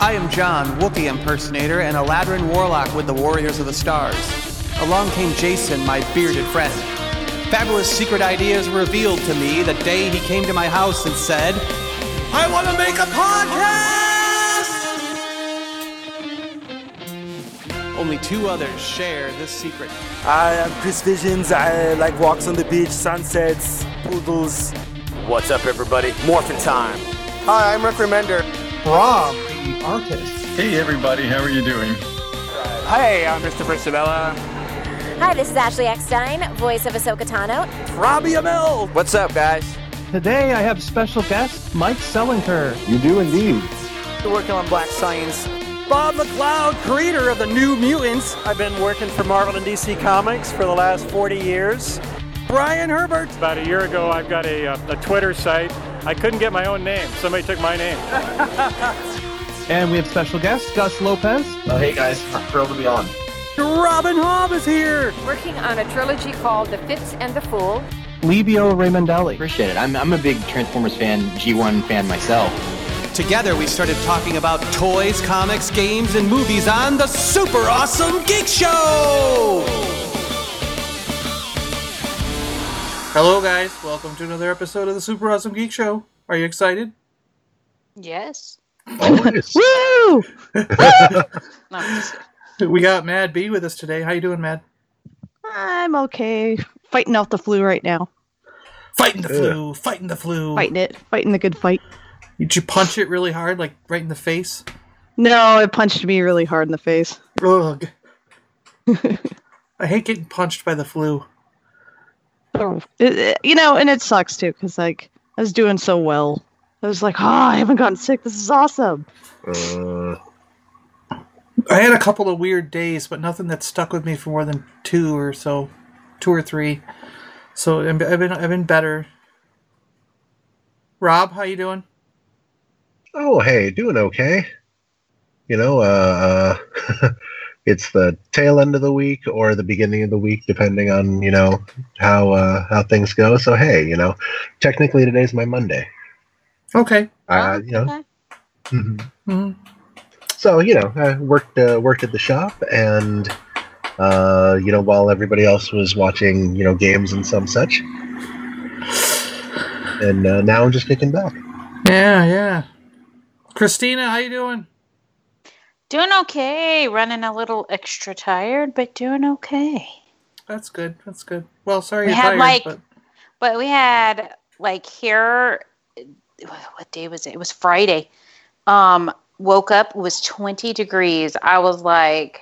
I am John, Wookiee impersonator, and a Ladrin warlock with the Warriors of the Stars. Along came Jason, my bearded friend. Fabulous secret ideas revealed to me the day he came to my house and said, I want to make a podcast! Only two others share this secret. I am Chris Visions. I like walks on the beach, sunsets, poodles. What's up, everybody? Morphin' time. Hi, I'm Rick Remender. Rob, the artist. Hey, everybody. How are you doing? Hey, I'm Christopher Sabella. Hi, this is Ashley Eckstein, voice of Ahsoka Tano. Robbie Amell. What's up, guys? Today I have special guest Mike Selinker. You do indeed. You're working on Black Science. Bob McLeod, creator of the New Mutants. I've been working for Marvel and DC Comics for the last 40 years. Brian Herbert. About a year ago, I've got a, uh, a Twitter site. I couldn't get my own name. Somebody took my name. and we have special guest Gus Lopez. Oh, hey guys, I'm thrilled to be on. Robin Hobb is here. Working on a trilogy called The Fitz and the Fool. Livio Ramondelli. Appreciate it. I'm, I'm a big Transformers fan, G1 fan myself. Together, we started talking about toys, comics, games, and movies on the Super Awesome Geek Show! Hello, guys. Welcome to another episode of the Super Awesome Geek Show. Are you excited? Yes. Always. Woo! no, we got Mad B with us today. How you doing, Mad? I'm okay. Fighting off the flu right now. Fighting the flu. Fighting the flu. Fighting it. Fighting the good fight. Did you punch it really hard, like right in the face? No, it punched me really hard in the face. Ugh. I hate getting punched by the flu. Oh, it, it, you know, and it sucks too because like I was doing so well. I was like, oh, I haven't gotten sick. This is awesome. Uh, I had a couple of weird days, but nothing that stuck with me for more than two or so, two or three. So I've been I've been better. Rob, how you doing? oh, hey, doing okay. You know, uh, uh it's the tail end of the week or the beginning of the week, depending on you know how uh, how things go. So hey, you know, technically today's my Monday. Okay. Uh, you know. okay. mhm. hmm So you know, I worked uh, worked at the shop, and uh, you know, while everybody else was watching, you know, games and some such, and uh, now I'm just kicking back. Yeah, yeah. Christina, how you doing? Doing okay. Running a little extra tired, but doing okay. That's good. That's good. Well, sorry We you're had, tired, like- but But we had like here. What day was it? It was Friday. Um, woke up was twenty degrees. I was like,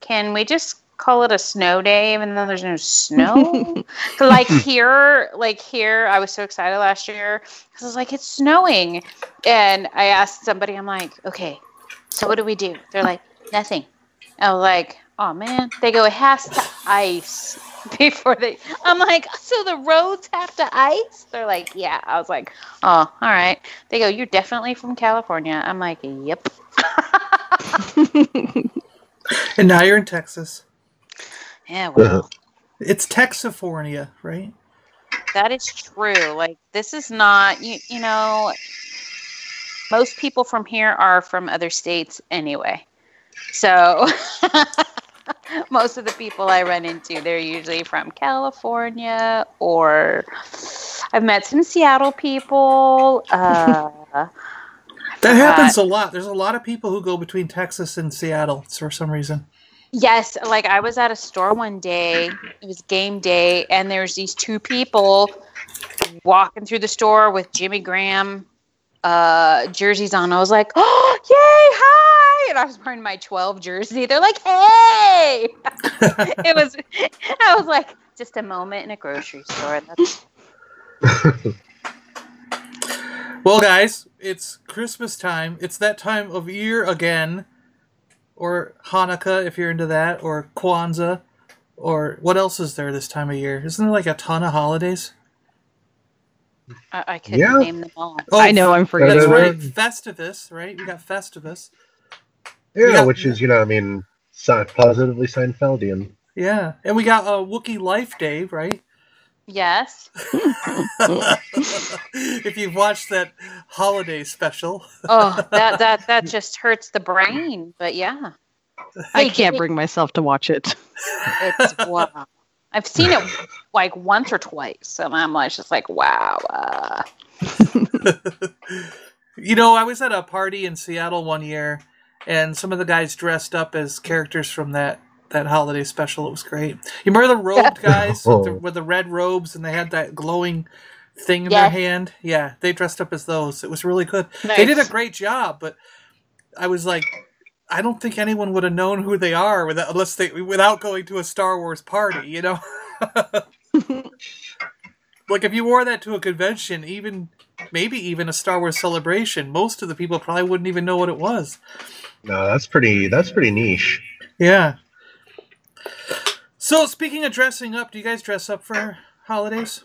"Can we just call it a snow day, even though there's no snow like here, like here, I was so excited last year because I was like, "It's snowing," and I asked somebody, I'm like, "Okay, so what do we do?" They're like, "Nothing." I was like, "Oh man," they go, "It has to ice." before they I'm like, so the roads have to ice? They're like, yeah. I was like, oh, all right. They go, you're definitely from California. I'm like, yep. and now you're in Texas. Yeah, well, uh-huh. It's Texifornia, right? that is true. Like, this is not, you, you know, most people from here are from other states anyway. So most of the people I run into, they're usually from California or I've met some Seattle people. Uh, That happens a lot. There's a lot of people who go between Texas and Seattle for some reason. Yes, like I was at a store one day. It was game day, and there's these two people walking through the store with Jimmy Graham uh, jerseys on. I was like, "Oh, yay, hi!" And I was wearing my 12 jersey. They're like, "Hey!" it was. I was like, just a moment in a grocery store. Well, guys, it's Christmas time. It's that time of year again. Or Hanukkah, if you're into that, or Kwanzaa. Or what else is there this time of year? Isn't there like a ton of holidays? I, I couldn't Yeah. name them all. Oh, I know, I'm forgetting. That's right. Festivus, right? We got Festivus. Yeah, Yeah. which is you know, I mean, positively Seinfeldian. Yeah. And we got a uh, Wookiee Life Day, right? Yes. if you've watched that holiday special. Oh, that that that just hurts the brain. But yeah, I can't bring myself to watch it. it's wow. I've seen it like once or twice, and I'm like just like wow. Uh, You know, I was at a party in Seattle one year, and some of the guys dressed up as characters from that that holiday special. It was great. You remember the robed guys with, the, oh. with the red robes, and they had that glowing thing in their hand? Yeah, they dressed up as those. It was really good. They did a great job, but I was like. I don't think anyone would have known who they are without, unless they without going to a Star Wars party, you know. like if you wore that to a convention, even maybe even a Star Wars celebration, most of the people probably wouldn't even know what it was. No, that's pretty. That's pretty niche. Yeah. So speaking of dressing up, do you guys dress up for holidays?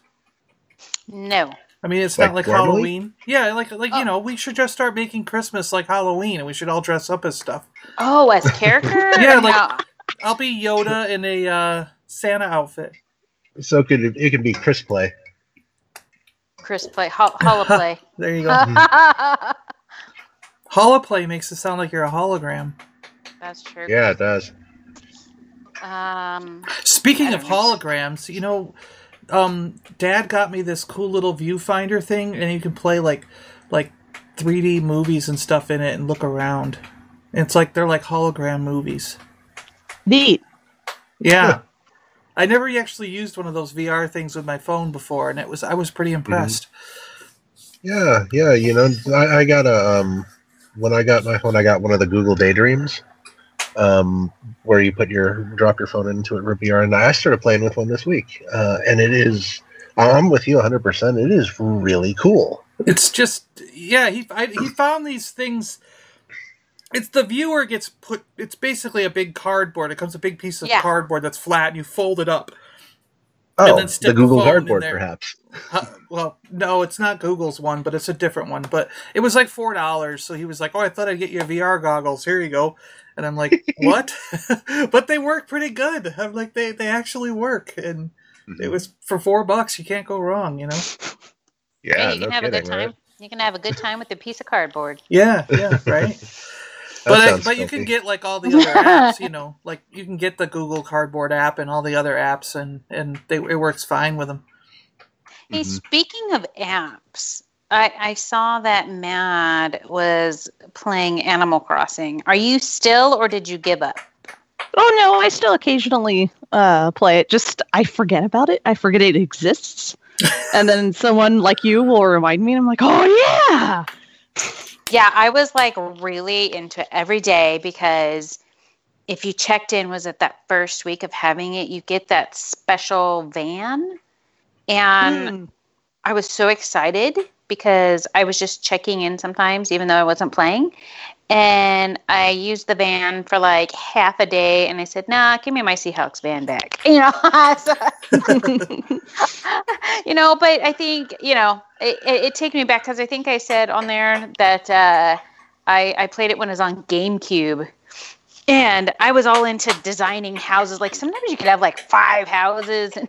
no. I mean, it's Like not like formally? Halloween. Yeah, like like you know, we should just start making Christmas like Halloween, and we should all dress up as stuff. Oh, as character? Yeah, like No. I'll be Yoda in a uh, Santa outfit. So it could it could be Chris play. Chris play hol- holoplay. There you go. Holoplay makes it sound like you're a hologram. That's true. Yeah, it does. Um. Speaking of holograms, you know, um, Dad got me this cool little viewfinder thing, and you can play like like 3D movies and stuff in it and look around. And it's like they're like hologram movies. Neat. Yeah. I never actually used one of those VR things with my phone before, and it was I was pretty impressed. Yeah, yeah. You know, I, I got a um, when I got my phone, I got one of the Google Daydreams, um, where you put your drop your phone into it for VR, and I started playing with one this week, uh, and it is. I'm with you 100. percent It is really cool. It's just yeah, he I, he found these things. It's the viewer gets put. It's basically a big cardboard. It comes a big piece of Yeah. cardboard that's flat, and you fold it up. Oh, then stick the the Google phone Cardboard, perhaps. Uh, well, no, it's not Google's one, but it's a different one. But it was like four dollars. So he was like, "Oh, I thought I'd get you VR goggles. Here you go." And I'm like, "What?" but they work pretty good. I'm like, they they actually work, and Mm-hmm. it was for four bucks. You can't go wrong, you know. Yeah, hey, you can no have a good time. right? You can have a good time with a piece of cardboard. Yeah, yeah, right. That but I, sounds but you can get like all the other apps, you know, like you can get the Google Cardboard app and all the other apps, and and they it works fine with them. Hey, speaking of apps, I, I saw that Mad was playing Animal Crossing. Are you still, or did you give up? Oh no, I still occasionally uh, play it. Just I forget about it. I forget it exists, and then someone like you will remind me, and I'm like, oh yeah. Yeah, I was like really into it every day because if you checked in, was it that first week of having it, you get that special van. And Hmm. I was so excited because I was just checking in sometimes, even though I wasn't playing. And I used the van for like half a day, and I said, "Nah, give me my Seahawks van back." You know, you know. But I think you know it, it, it take me back because I think I said on there that uh, I I played it when it was on GameCube, and I was all into designing houses. Like sometimes you could have like five houses and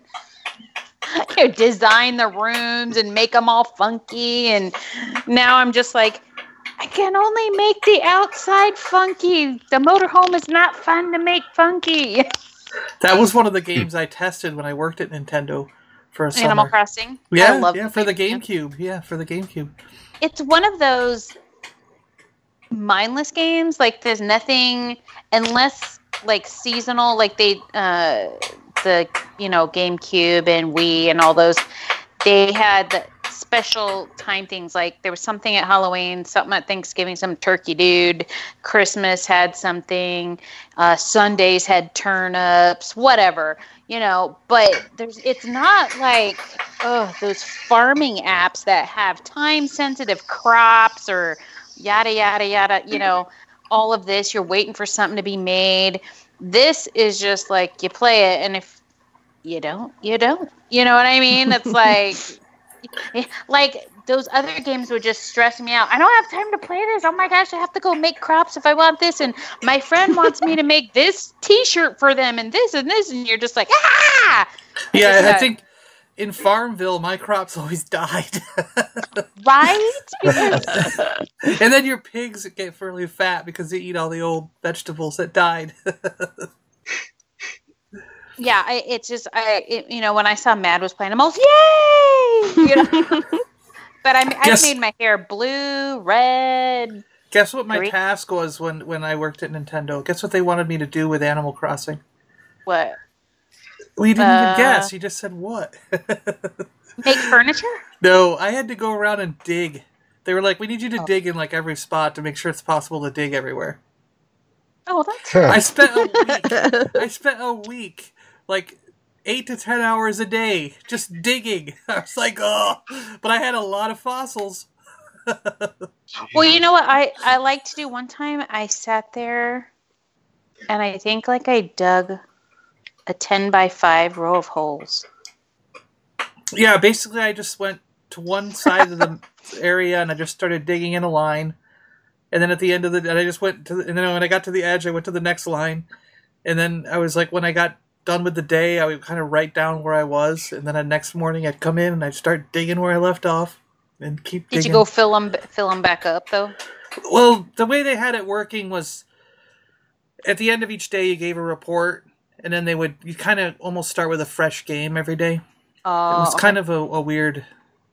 you know, design the rooms and make them all funky. And now I'm just like, I can only make the outside funky. The motorhome is not fun to make funky. That was one of the games I tested when I worked at Nintendo for a summer. Animal Crossing. Yeah, yeah, for the GameCube. Yeah, for the GameCube. it's one of those mindless games like there's nothing unless like seasonal like they uh the you know gamecube and wii and all those they had the special time things like there was something at halloween something at thanksgiving some turkey dude christmas had something uh sundays had turnips whatever you know but there's it's not like oh those farming apps that have time sensitive crops or yada yada yada you know all of this you're waiting for something to be made this is just like you play it and if you don't you don't. You know what i mean? It's like like those other games would just stress me out. I don't have time to play this. Oh my gosh i have to go make crops if i want this. And my friend wants me to make this t-shirt for them and this and this. And you're just like ah! Yeah, I got- think in Farmville, my crops always died. right? and then your pigs get really fat because they eat all the old vegetables that died. yeah, I, it's just I, it, you know, when I saw Mad was playing, I'm all yay, you know. but I, I Guess- made my hair blue, red. Guess what my Green. task was when when I worked at Nintendo? Guess what they wanted me to do with Animal Crossing? What? Well, you didn't Uh, even guess. You just said what? Make furniture? no, I had to go around and dig. They were like, "We need you Oh. to dig in like every spot to make sure it's possible to dig everywhere." Oh, that's. I spent a week. I spent a week, like eight to ten hours a day, just digging. I was like, oh, but I had a lot of fossils. Well, you know what I I like to do. One time, I sat there, and I think like I dug a ten by five row of holes. Yeah, basically, I just went to one side of the area and I just started digging in a line, and then at the end of the, and I just went to, the, and then when I got to the edge, I went to the next line, and then I was like, when I got done with the day, I would kind of write down where I was, and then the next morning I'd come in and I'd start digging where I left off, and keep. Did digging. you go fill them fill them back up though? Well, the way they had it working was at the end of each day you gave a report and then they would you kind of almost start with a fresh game every day. Oh, it was kind of a, a weird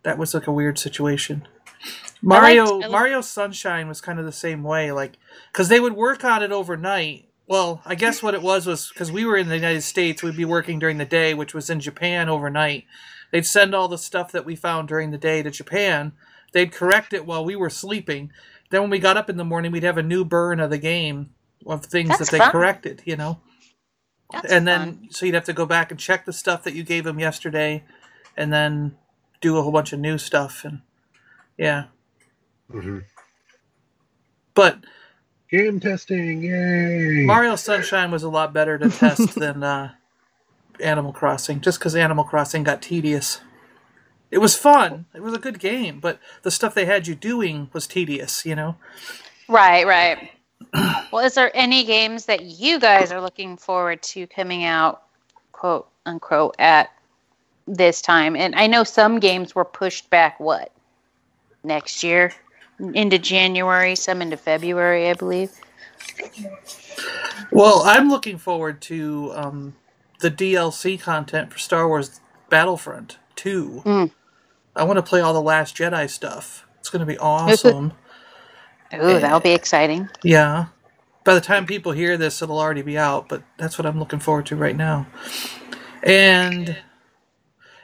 that was like a weird situation. Mario I liked- Mario Sunshine was kind of the same way like cuz they would work on it overnight. Well, I guess what it was was cuz we were in the United States, we'd be working during the day, which was in Japan overnight. They'd send all the stuff that we found during the day to Japan. They'd correct it while we were sleeping. Then when we got up in the morning, we'd have a new burn of the game of things That's that they fun. corrected, you know. That's and then so you'd have to go back and check the stuff that you gave them yesterday, and then do a whole bunch of new stuff and yeah. Mhm. But Game testing, yay! Mario Sunshine was a lot better to test than uh, Animal Crossing, just because Animal Crossing got tedious. It was fun. It was a good game, but the stuff they had you doing was tedious. You know. Right, right. Well, is there any games that you guys are looking forward to coming out, quote unquote, at this time? And I know some games were pushed back. What next year into January, some into February, I believe. Well, I'm looking forward to um, the DLC content for Star Wars Battlefront 2. Mm. I want to play all the Last Jedi stuff. It's going to be awesome. Ooh, that'll be exciting. Yeah. By the time people hear this, it'll already be out, but that's what I'm looking forward to right now. And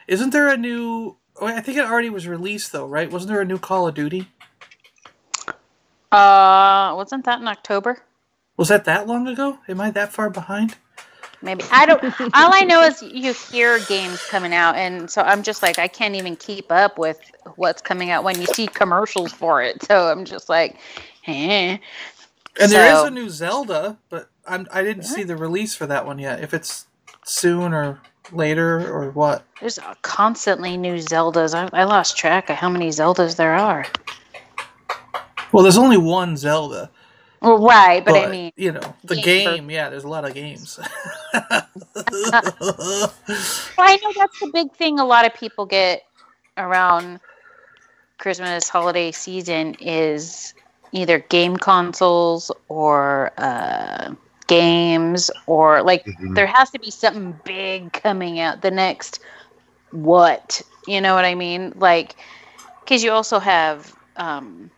isn't there a new. oh, I think it already was released, though, right? Wasn't there a new Call of Duty? Uh, wasn't that in October? Was that that long ago? Am I that far behind? Maybe I don't. all I know is you hear games coming out, and so I'm just like I can't even keep up with what's coming out when you see commercials for it. So I'm just like, eh. And there is a new Zelda, but I'm, I didn't see the release for that one yet. If it's soon or later or what. There's constantly new Zeldas. I, I lost track of how many Zeldas there are. Well, there's only one Zelda. Well, right, but, I mean, you know, the game for- yeah, there's a lot of games. well, I know that's the big thing. A lot of people get around Christmas holiday season is either game consoles or uh, games or like Mhm. there has to be something big coming out the next what you know what i mean like because you also have um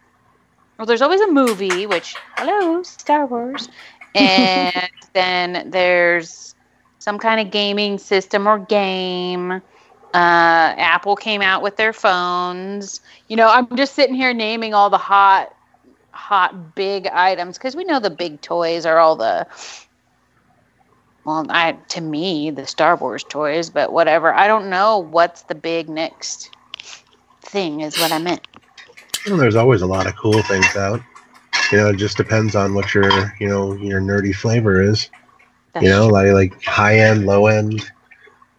well there's always a movie which hello star wars. And then there's some kind of gaming system or game. Uh, apple came out with their phones. You know i'm just sitting here naming all the hot hot big items because we know the big toys are all the well i to me the star wars toys but whatever. I don't know what's the big next thing is what i meant Well, there's always a lot of cool things out. You know, it just depends on what your you know your nerdy flavor is. you know, like like high end, low end.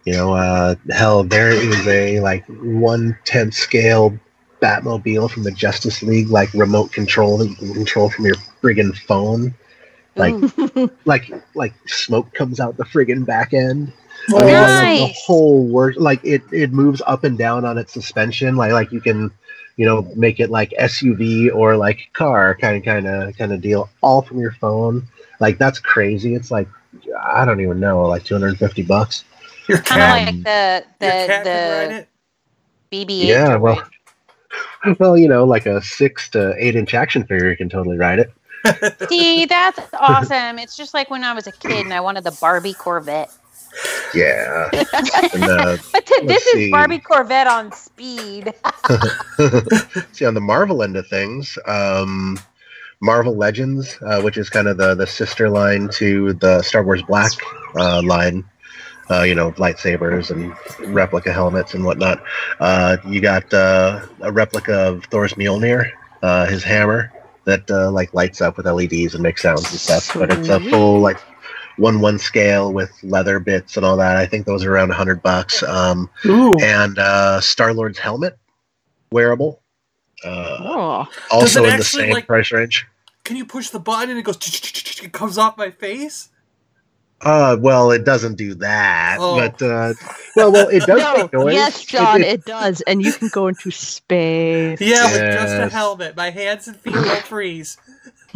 You know, uh, hell, there is a like one tenth scale Batmobile from the Justice League, like remote control that you can control from your friggin' phone. Like, like, like smoke comes out the friggin' back end. I mean, like, the whole work, like it, it moves up and down on its suspension. Like, like you can, you know, make it like SUV or like car kind of, kind of, kind of deal, all from your phone. Like that's crazy. It's like I don't even know, like two hundred and fifty bucks. Your Kind cat, of like the the the. BB-8. Yeah, well, well, you know, like a six to eight inch action figure, you can totally ride it. See, that's awesome. It's just like when I was a kid and I wanted the Barbie Corvette. Yeah. and, uh, But th- this let's is. Barbie Corvette on speed. see on the Marvel end of things, um, Marvel Legends, uh, which is kind of the the sister line to the Star Wars Black uh, line. Uh, you know, lightsabers and replica helmets and whatnot. Uh, you got uh, a replica of Thor's Mjolnir, uh, his hammer that uh, like lights up with LEDs and makes sounds and stuff. But it's a full like one one scale with leather bits and all that. I think those are around a hundred bucks. Um, Ooh. and uh, Star Lord's helmet, wearable, uh, Oh. also in the actually, same like- price range. Can you push the button and it goes? It comes off my face. Uh, well, it doesn't do that, Oh. but uh, well, well, it does No, noise. yes, John, it- it does, and you can go into space. Yeah, with just a helmet. My hands and feet won't freeze.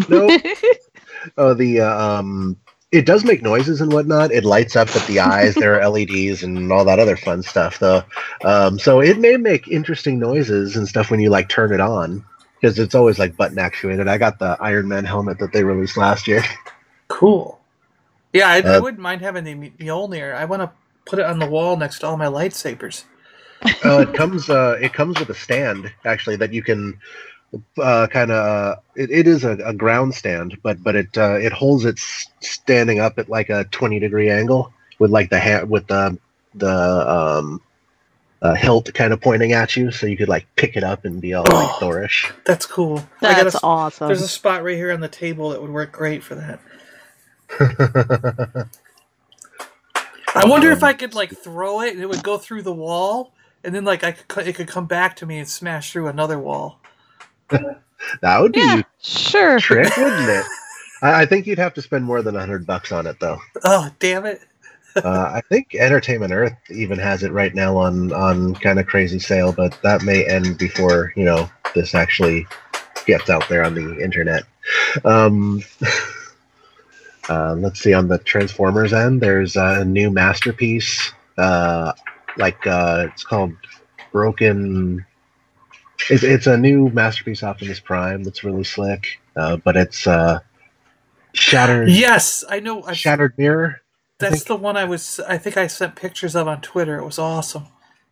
Nope. oh, the uh, um, it does make noises and whatnot. It lights up at the eyes. there are LEDs and all that other fun stuff, though. Um, so it may make interesting noises and stuff when you like turn it on, because it's always like button actuated. I got the Iron Man helmet that they released last year. Cool. Yeah, I, I Uh, wouldn't mind having the Mjolnir. I want to put it on the wall next to all my lightsabers. uh, it comes uh, it comes with a stand actually that you can uh, kind of it, it is a, a ground stand but but it uh, it holds it standing up at like a 20 degree angle with like the ha- with the the um uh, hilt kind of pointing at you so you could like pick it up and be all like Thorish. That's cool. I got a That's awesome. There's a spot right here on the table that would work great for that. I wonder if I could like throw it and it would go through the wall, and then like I could it could come back to me and smash through another wall. that would be yeah, sure. trick wouldn't it I, I think you'd have to spend more than 100 bucks on it though Oh damn it! uh, I think Entertainment Earth even has it right now on on kind of crazy sale, but that may end before you know this actually gets out there on the internet. Um, uh, let's see on the Transformers end, there's a new masterpiece, uh, like uh, it's called Broken. It's, it's a new masterpiece Optimus Prime that's really slick, uh, but it's uh, shattered. Yes, I know. I, Shattered Mirror. That's the one I was. I think I sent pictures of on Twitter. It was awesome.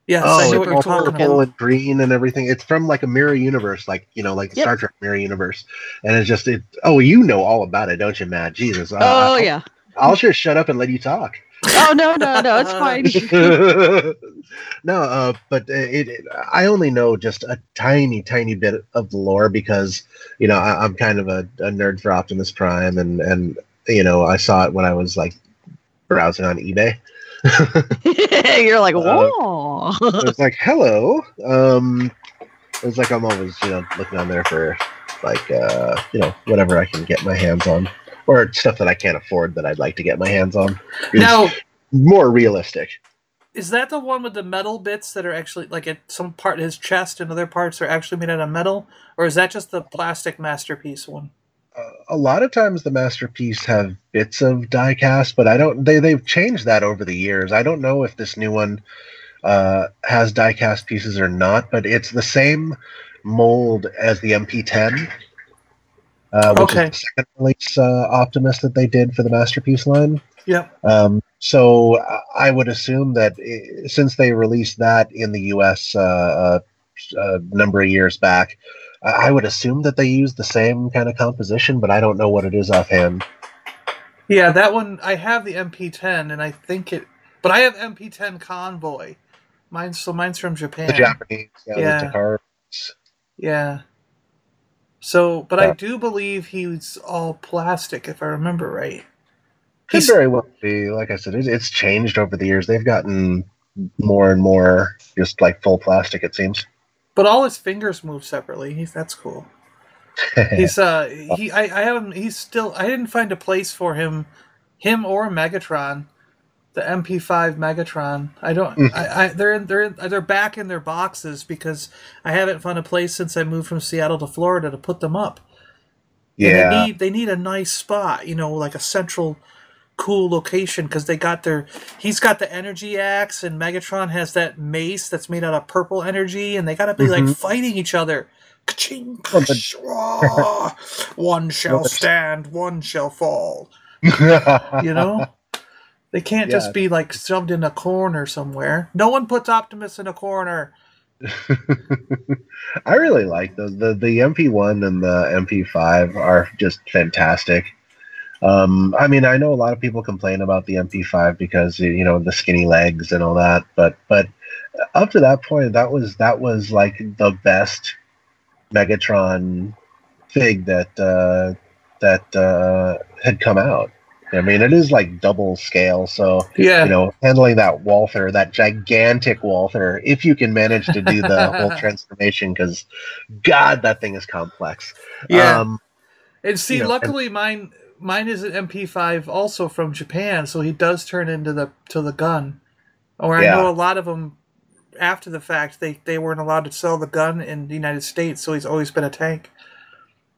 Yes, oh, I know it's what you're all talking purple about. and green and everything. It's from like a mirror universe, like you know, like the Yep. Star Trek mirror universe. And it's just it. Oh, you know all about it, don't you, Matt? Jesus. Uh, Oh I'll, yeah. I'll just shut up and let you talk. Oh no, no, no, it's fine. no, uh, but it, it. I only know just a tiny, tiny bit of the lore because you know I, I'm kind of a, a nerd for Optimus Prime, and and you know I saw it when I was like browsing on eBay. You're like, Uh, whoa. it was like, hello. Um, it was like I'm always, you know, looking on there for like, uh, you know, whatever I can get my hands on, or stuff that I can't afford that I'd like to get my hands on. is Now, more realistic. is that the one with the metal bits that are actually like at some part of his chest and other parts are actually made out of metal, or is that just the plastic masterpiece one? A lot of times the masterpiece have bits of die cast, but I don't. They they've changed that over the years. I don't know if this new one uh, has die cast pieces or not, but it's the same mold as the MP10. Uh, which Okay. is the second release uh, Optimus that they did for the masterpiece line. Yep. Um, so I- would assume that i since they released that in the U.S. Uh, uh, a number of years back, I would assume that they used the same kind of composition, but I don't know what it is offhand. Yeah, that one I have the MP10, and I think it, but I have MP10 Convoy. Mine's so mine's from Japan. The Japanese, yeah, Yeah. the. Yeah. So, but I do believe he's all plastic, if I remember right. Could He's- very well be. Like I said, it, it's changed over the years. They've gotten more and more just like full plastic. It seems. But all his fingers move separately. He's that's cool. He's uh he I, I haven't he's still I didn't find a place for him him or Megatron the MP5 Megatron. I don't. Mm. I, I they're in, they're in, they're back in their boxes because I haven't found a place since I moved from Seattle to Florida to put them up. And Yeah. they need they need a nice spot, you know, like a central, cool location because they got their. He's got the energy axe, and Megatron has that mace that's made out of purple energy, and they got to be like Mhm. fighting each other. Ka-shwa. one shall stand, one shall fall. You know. They can't Yeah. just be like shoved in a corner somewhere. No one puts Optimus in a corner. I really like those. The the MP1 and the MP5 are just fantastic. Um, I mean, I know a lot of people complain about the MP5 because you know the skinny legs and all that, but but up to that point, that was that was like the best Megatron fig that uh, that uh, had come out. I mean, it is like double scale, so Yeah. you know, handling that Walther, that gigantic Walther, if you can manage to do the whole transformation, because God, that thing is complex. Yeah. Um, And see, you know, luckily mine mine is an MP5 also from Japan, so he does turn into the to the gun. Or I Yeah. know a lot of them after the fact they they weren't allowed to sell the gun in the United States, so he's always been a tank.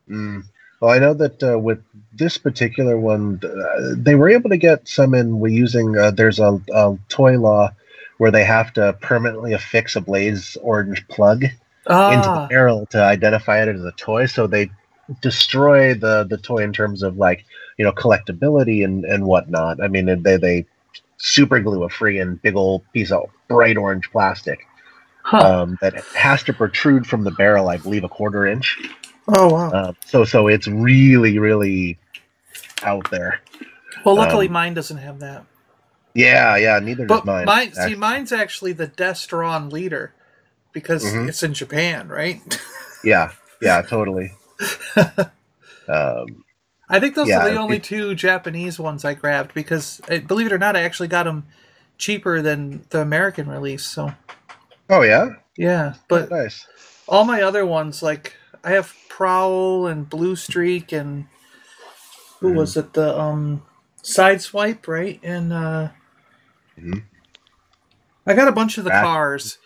Mm. Well, I know that uh, with this particular one, uh, they were able to get some in using. Uh, there's a, a toy law where they have to permanently affix a Blaze orange plug into Ah. the barrel to identify it as a toy. So they destroy the the toy in terms of like you know collectability and and whatnot. I mean, they they super glue a freaking big old piece of bright orange plastic um, that has to protrude from the barrel. I believe a quarter inch. Oh wow. Uh, so so it's really really out there. Well, luckily um, mine doesn't have that. Yeah, yeah. Neither But does mine. mine, see, mine's actually the Destron leader because Mhm. it's in Japan, right? Yeah, yeah, totally. um, I think those Yeah, are the only it- two Japanese ones I grabbed because, uh, believe it or not, I actually got them cheaper than the American release. So oh yeah, yeah, but nice. all my other ones, like I have Prowl and Blue Streak and who Mm-hmm. was it? The um, Sideswipe, right? And uh, Mhm. I got a bunch of the Rat- cars.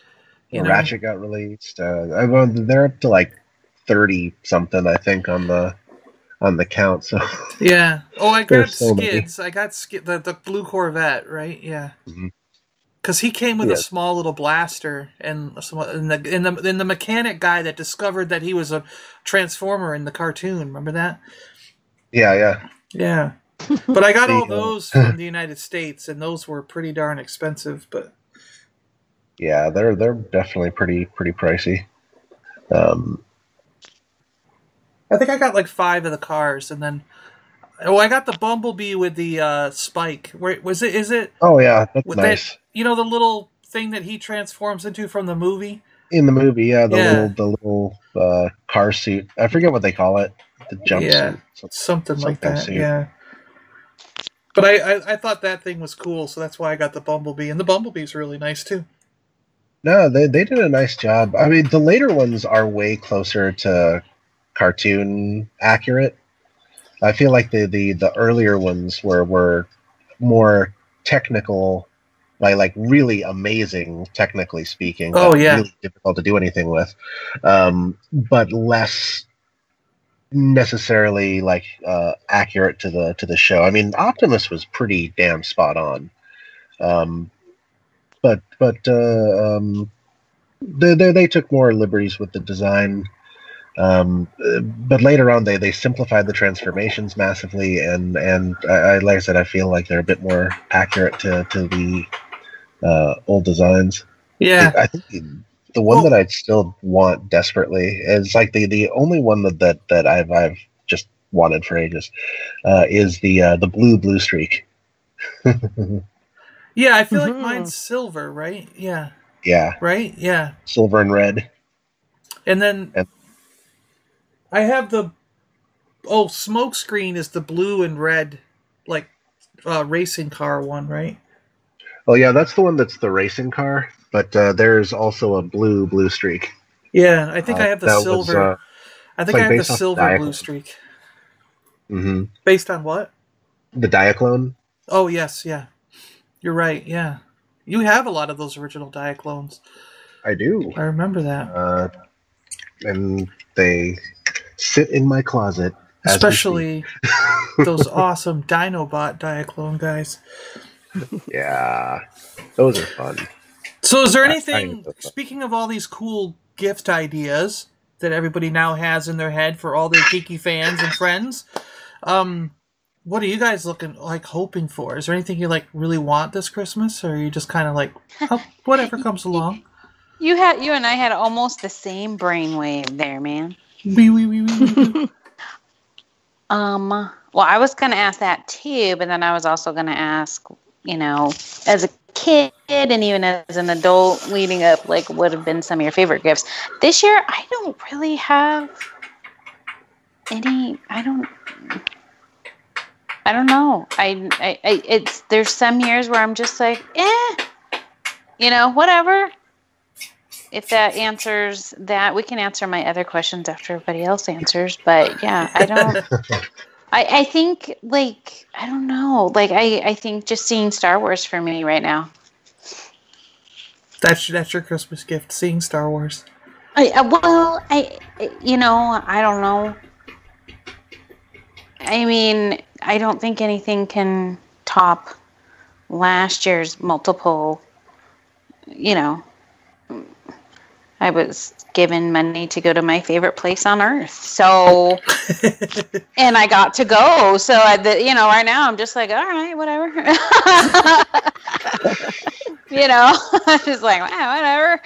You know? Ratchet got released. Uh, I, well, they're up to like thirty something, I think, on the on the count. So Yeah. Oh, I got so many. skids. I got skid the the blue Corvette, right? Yeah. Mhm. Because he came with a small little blaster, and some and the and the and the mechanic guy that discovered that he was a transformer in the cartoon. Remember that? yeah, yeah. Yeah. But I got all uh, those from the United States, and those were pretty darn expensive. But Yeah, they're they're definitely pretty pretty pricey. Um, I think I got like five of the cars, and then oh, I got the Bumblebee with the uh, spike. Where was it? Is it? oh yeah, that's nice. That, you know the little thing that he transforms into from the movie. In the movie, yeah, the Yeah. little the little uh, car suit. I forget what they call it. The jumpsuit. Yeah, Some- something like that. suit. Yeah. But I, I I thought that thing was cool, so that's why I got the Bumblebee, and the Bumblebee's really nice too. No, they they did a nice job. I mean, the later ones are way closer to cartoon accurate. I feel like the the, the earlier ones were were more technical, like like really amazing technically speaking. Oh, yeah. really difficult to do anything with, um, but less necessarily like uh, accurate to the to the show. I mean, Optimus was pretty damn spot on. Um, but but uh, um, they, they they took more liberties with the design. Um, but later on, they, they simplified the transformations massively, and and I, I like I said, I feel like they're a bit more accurate to to the uh, old designs. Yeah. I think the- the one that I'd still want desperately is like the the only one that that, that I've I've just wanted for ages uh, is the uh, the blue blue streak. Yeah, I feel like mine's silver, right? Yeah. yeah, Right? Yeah. silver and red. And then And- I have the oh, smokescreen is the blue and red like uh racing car one, right? Oh yeah, that's the one that's the racing car. But uh, there's also a blue blue streak. Yeah, I think Uh, I have the that was, silver. uh, I think like I have the silver Diaclone. blue streak. hmm Based on what? The Diaclone. Oh yes, yeah. You're right. Yeah, you have a lot of those original Diaclones. I do. I remember that. Uh, and they sit in my closet. Especially those awesome Dinobot Diaclone guys. Speak. Yeah, those are fun. So, is there I- I anything? think that's fun. Speaking of all these cool gift ideas that everybody now has in their head for all their geeky fans and friends, um, what are you guys looking like hoping for? Is there anything you like really want this Christmas, or are you just kind of like oh, whatever comes along? You had you and I had almost the same brainwave there, man. Wee, wee, wee, wee, wee. Um, well, I was going to ask that too, but then I was also going to ask, you know, as a kid and even as an adult leading up, like, what have been some of your favorite gifts? This year, I don't really have any, I don't. I don't know. I, I, I, it's there's some years where I'm just like, eh, you know, whatever. If that answers that, we can answer my other questions after everybody else answers. But yeah, I don't. I, I think like I don't know. Like I, I think just seeing Star Wars for me right now. That's that's your Christmas gift, seeing Star Wars. I, well, I you know I don't know. I mean, I don't think anything can top last year's multiple. You know, I was given money to go to my favorite place on earth, so and I got to go. So I, the, you know, right now I'm just like, all right, whatever. you know, I'm just like, "Ah, whatever.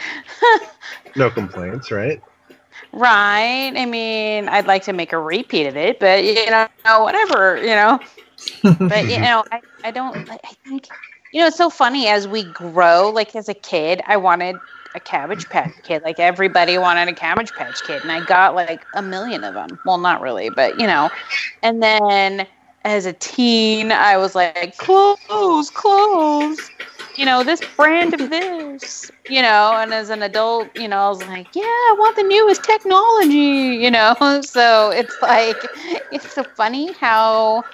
No complaints, right? Right. I mean, I'd like to make a repeat of it, but you know, whatever, you know. But you know, I, I don't I I think you know, it's so funny as we grow, like as a kid, I wanted a cabbage patch kid. Like everybody wanted a cabbage patch kid, and I got like a million of them. Well, not really, but you know. And then as a teen, I was like, clothes, clothes. You know, this brand of this, you know, and as an adult, you know, I was like, yeah, I want the newest technology, you know. So it's like, it's so funny how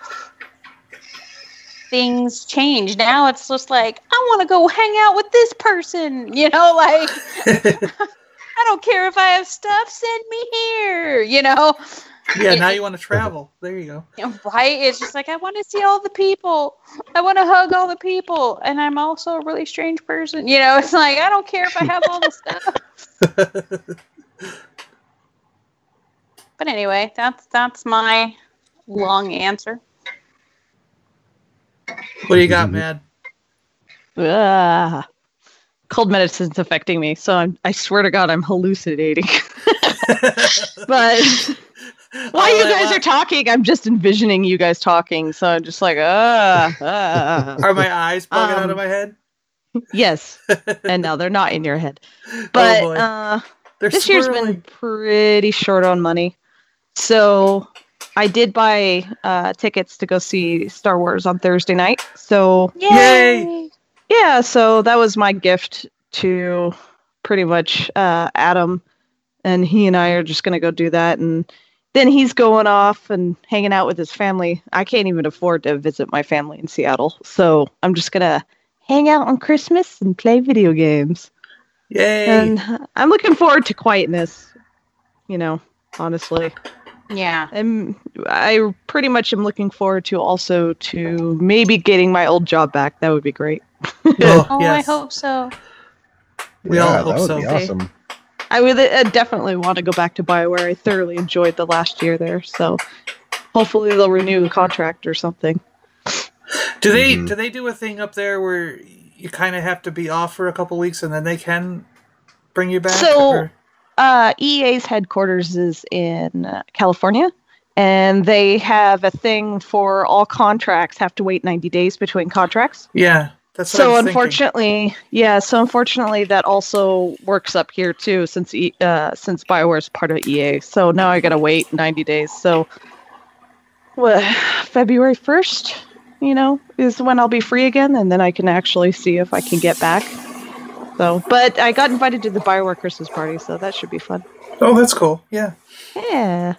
things change. Now it's just like, I want to go hang out with this person, you know, like, I don't care if I have stuff, send me here, you know. Yeah, now you want to travel. There you go. Right? It's just like I want to see all the people. I want to hug all the people, and I'm also a really strange person. You know, it's like I don't care if I have all the stuff. But anyway, that's that's my long answer. What do you got, Mad? Ah. Cold medicine's affecting me, so I'm, I swear to God, I'm hallucinating. but while you guys are talking, I'm just envisioning you guys talking, so I'm just like, ah. ah. Are my eyes bugging out of Um, my head? yes, and now they're not in your head. But boy. uh, this year's been pretty short on money, so I did buy uh, tickets to go see Star Wars on Thursday night. So Yay! yeah, so that was my gift to pretty much uh, Adam, and he and I are just gonna go do that, and then he's going off and hanging out with his family. I can't even afford to visit my family in Seattle, so I'm just gonna hang out on Christmas and play video games. Yay! And I'm looking forward to quietness. You know, honestly. Yeah. And I pretty much am looking forward to also to maybe getting my old job back. That would be great. Oh, Oh, I hope so. We yeah, all that hope would so. be awesome. I would uh, definitely want to go back to Bioware. I thoroughly enjoyed the last year there, so hopefully they'll renew the contract or something. Do they Mhm. do they do a thing up there where you kind of have to be off for a couple weeks and then they can bring you back? So, or- uh, EA's headquarters is in uh, California, and they have a thing for all contracts have to wait 90 days between contracts. yeah, that's what I so was thinking. unfortunately, yeah. So unfortunately, that also works up here too, since e, uh, since Bioware is part of EA. So now I gotta wait 90 days. So, what February 1st, you know, is when I'll be free again, and then I can actually see if I can get back. So, but I got invited to the Bioware Christmas party, so that should be fun. Oh, that's cool. Yeah, Yeah,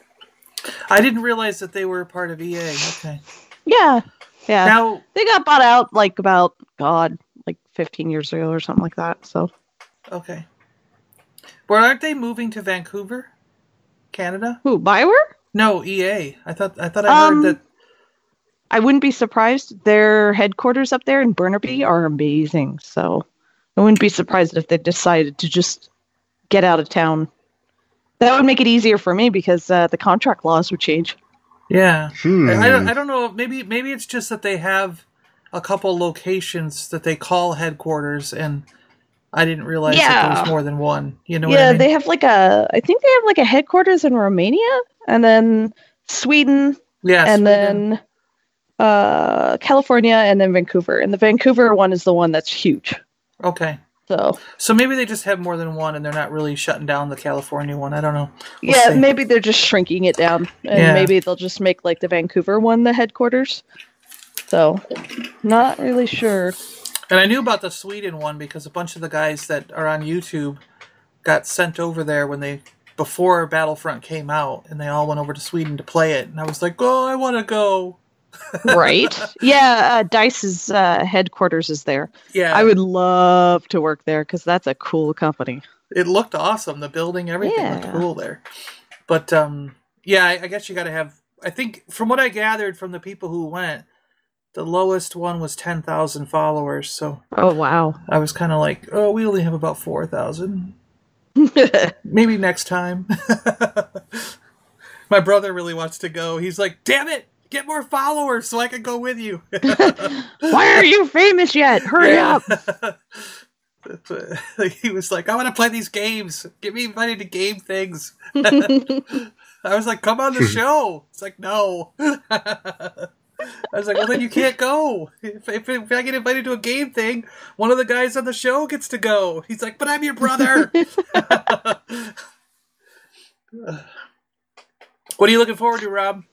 I didn't realize that they were a part of EA. Okay. yeah. Yeah. Now they got bought out like about God, like 15 years ago or something like that. So Okay. But aren't they moving to Vancouver, Canada? who Bioware? No, EA. I thought I thought I Um, heard that. I wouldn't be surprised. Their headquarters up there in Burnaby are amazing. So I wouldn't be surprised if they decided to just get out of town. That would make it easier for me because uh, the contract laws would change. Yeah. Hmm. I don't. I don't know. Maybe maybe it's just that they have a couple locations that they call headquarters, and I didn't realize that there was more than one. You know what yeah, I mean? they have like a. I think they have like a headquarters in Romania, and then Sweden, yeah, and Sweden. then uh, California, and then Vancouver. And the Vancouver one is the one that's huge. Okay. So So maybe they just have more than one, and they're not really shutting down the California one. I don't know. We'll yeah, see. maybe they're just shrinking it down, and Yeah. maybe they'll just make like the Vancouver one the headquarters. So, not really sure. And I knew about the Sweden one because a bunch of the guys that are on YouTube got sent over there when they before Battlefront came out, and they all went over to Sweden to play it. And I was like, "Oh, I want to go." Right? Yeah, uh, Dice's uh, headquarters is there. Yeah. I would love to work there because that's a cool company. It looked awesome. The building, everything looked cool there. But um, yeah, I, I guess you got to have. I think from what I gathered from the people who went, the lowest one was ten thousand followers. So Oh wow! I was kind of like, "Oh, we only have about four thousand. Maybe next time." My brother really wants to go. He's like, "Damn it, get more followers so I can go with you." Why are you famous yet? Hurry Yeah. up! He was like, "I want to play these games. Get me invited to game things." I was like, "Come on the show." It's like, "No." I was like, "Well, then you can't go. If, if, if I get invited to a game thing, one of the guys on the show gets to go." He's like, "But I'm your brother." what are you looking forward to, Rob?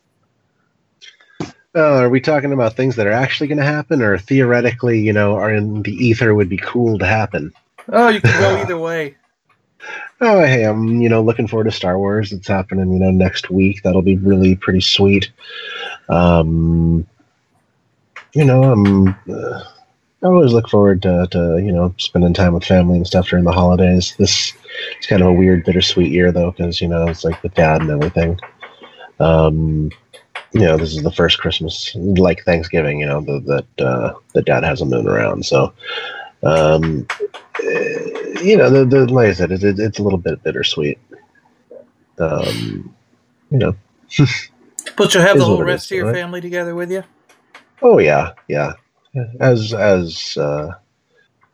Uh, are we talking about things that are actually going to happen, or theoretically, you know, are in the ether would be cool to happen? Oh, you can go either way. Oh, hey, I'm you know looking forward to Star Wars. It's happening you know next week. That'll be really pretty sweet. Um, you know, I'm. Uh, I always look forward to, to you know spending time with family and stuff during the holidays. This it's kind of a weird, bittersweet year though, because you know it's like with dad and everything. Um, you know, this is the first Christmas like Thanksgiving. You know that that uh, that dad hasn't been around, so. Um, eh, you know, the, the like I said, it, it, it's a little bit bittersweet. Um, you know. But you'll have the whole rest is, of your right? family together with you. Oh yeah, yeah. As as uh,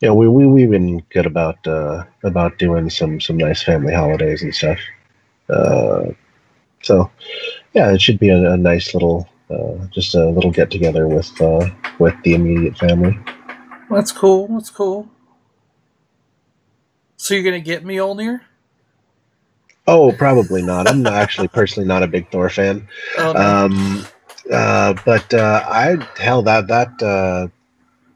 you know, we we we've been good about uh, about doing some some nice family holidays and stuff. Uh, so yeah, it should be a, a nice little uh, just a little get together with uh, with the immediate family. That's cool. That's cool. So you're gonna get me, Mjolnir? Oh, probably not. I'm actually personally not a big Thor fan. Oh, no. Um, uh, but uh, I hell that that uh,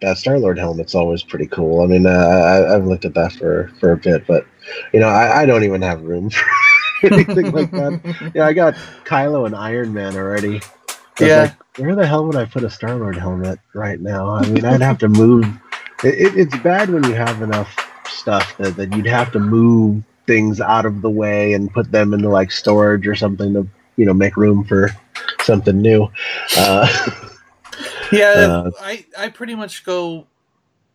that Star Lord helmet's always pretty cool. I mean, uh, I, I've looked at that for for a bit, but you know, I, I don't even have room for anything like that. Yeah, I got Kylo and Iron Man already. Yeah. like, where the hell would I put a Star Lord helmet right now? I mean, I'd have to move. It, it, it's bad when you have enough stuff that, that you'd have to move things out of the way and put them into like storage or something to you know make room for something new. Uh, Yeah, Uh, I I pretty much go.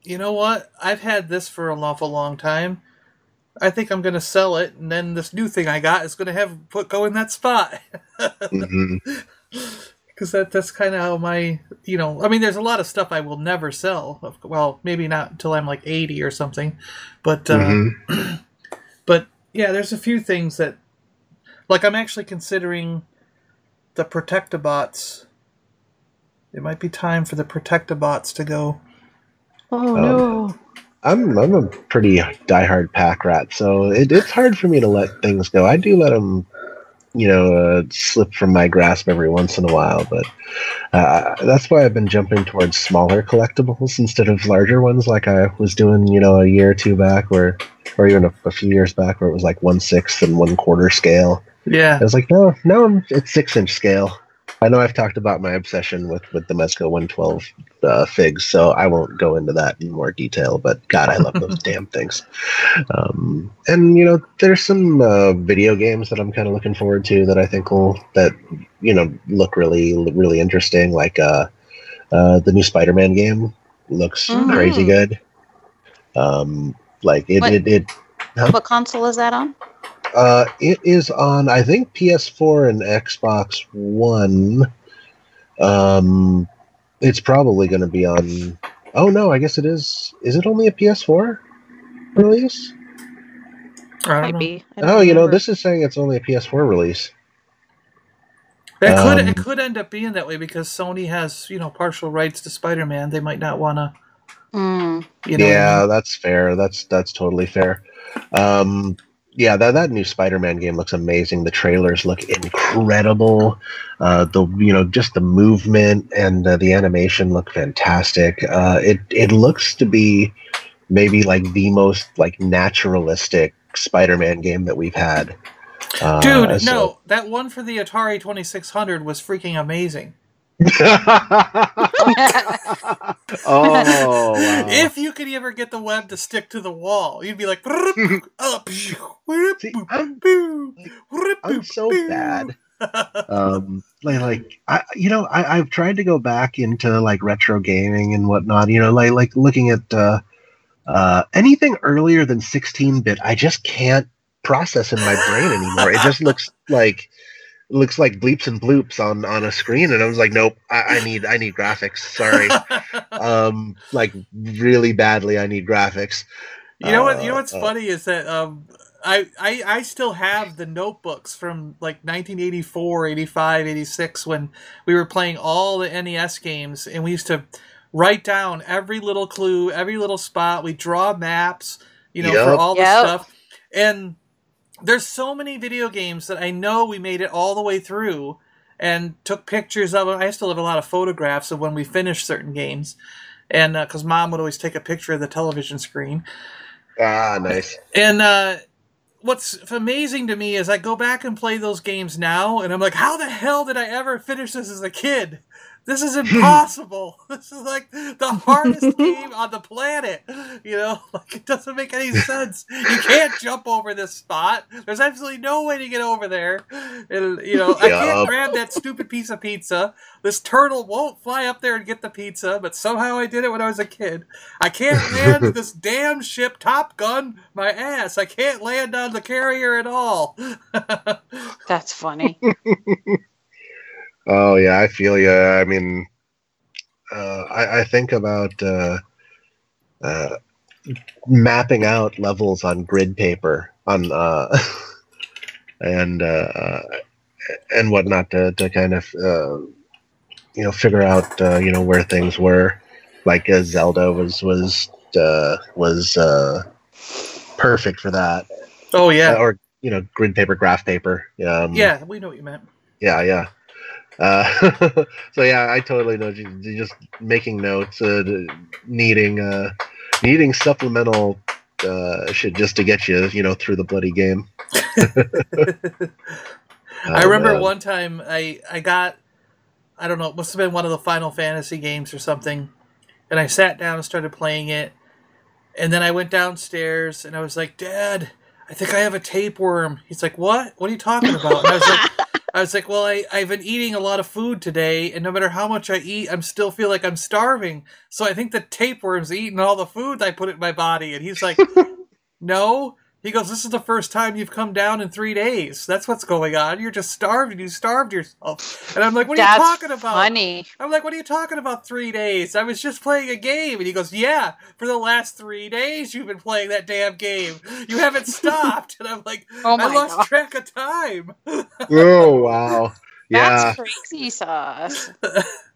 You know what? I've had this for an awful long time. I think I'm gonna sell it, and then this new thing I got is gonna have put go in that spot. Because that that's kind of how my you know. I mean, there's a lot of stuff I will never sell. Well, maybe not until I'm like 80 or something, but uh, Mhm. but yeah, there's a few things that like I'm actually considering the Protectobots. It might be time for the Protectobots to go. Oh Um, no! I'm I'm a pretty diehard pack rat, so it, it's hard for me to let things go. I do let them, you know, uh, slip from my grasp every once in a while, but uh, that's why I've been jumping towards smaller collectibles instead of larger ones, like I was doing, you know, a year or two back, where, or even a, a few years back, where it was like one sixth and one quarter scale. Yeah. I was like, no, no, it's six inch scale. I know I've talked about my obsession with with the Mezco 112 uh, figs, so I won't go into that in more detail. But God, I love those damn things. Um, and you know, there's some uh, video games that I'm kind of looking forward to that I think will that you know look really really interesting. Like uh, uh, the new Spider-Man game looks Mhm. crazy good. Um, like it What- it, it huh? What console is that on? Uh, it is on, I think, PS4 and Xbox One. Um, it's probably going to be on. Oh no, I guess it is. Is it only a PS4 release? Might be. I don't Oh, you know, this is saying it's only a PS4 release. It could Um, it could end up being that way because Sony has you know partial rights to Spider-Man. They might not want to. Mm. You know what I yeah, that's fair. That's that's totally fair. Um, yeah, that that new Spider-Man game looks amazing. The trailers look incredible. Uh, the you know just the movement and uh, the animation look fantastic. Uh, it it looks to be maybe like the most like naturalistic Spider-Man game that we've had. Uh, Dude, so- no, that one for the Atari 2600 was freaking amazing. Oh, wow. If you could ever get the web to stick to the wall, you'd be like, up. I'm so bad. um like like I you know I, I've tried to go back into like retro gaming and whatnot, you know, like like looking at uh uh anything earlier than 16 bit, I just can't process in my brain anymore. It just looks like looks like bleeps and bloops on on a screen and I was like, nope, I, I need I need graphics. Sorry. um like really badly I need graphics. You know what? You know what's Uh, uh, funny is that um, I, I I still have the notebooks from like 1984, 85, 86 when we were playing all the NES games, and we used to write down every little clue, every little spot. We draw maps, you know, for Yep. all the Yep. stuff. And there's so many video games that I know we made it all the way through and took pictures of them. I still have a lot of photographs of when we finished certain games, and because mom would always take a picture of the television screen. Ah, nice. And uh, what's amazing to me is I go back and play those games now, and I'm like, how the hell did I ever finish this as a kid? This is impossible. this is like the hardest game on the planet. You know, like it doesn't make any sense. You can't jump over this spot. There's absolutely no way to get over there. And, you know, I can't grab that stupid piece of pizza. This turtle won't fly up there and get the pizza, but somehow I did it when I was a kid. I can't land this damn ship Top Gun my ass. I can't land on the carrier at all. That's funny. Oh yeah, I feel you. I mean, uh, I, I think about uh, uh, mapping out levels on grid paper on uh, and uh, uh, and whatnot to, to kind of uh, you know figure out uh, you know where things were. Like uh, Zelda was was uh, was uh, perfect for that. Oh yeah. Or you know grid paper, graph paper. Um, yeah, we know what you meant. yeah, yeah. Uh, so yeah, I totally know. ju- ju- Just making notes, uh, needing uh, needing supplemental uh, shit just to get you, you know, through the bloody game. I remember man. one time I I got I don't know, it must have been one of the Final Fantasy games or something. And I sat down and started playing it. And then I went downstairs and I was like, "Dad, I think I have a tapeworm." He's like, "What? What are you talking about?" And I was like I was like, "Well, I I've been eating a lot of food today, and no matter how much I eat, I'm still feel like I'm starving. So I think the tapeworm's eating all the food I put in my body." And he's like, "No." He goes, This is the first time you've come down in three days. That's what's going on. You're just starved and you starved yourself. And I'm like, What are That's you talking about? funny. I'm like, What are you talking about three days? I was just playing a game. And he goes, Yeah, for the last three days you've been playing that damn game. You haven't stopped. And I'm like, Oh I lost God. track of time. Oh wow! Yeah, That's crazy sauce.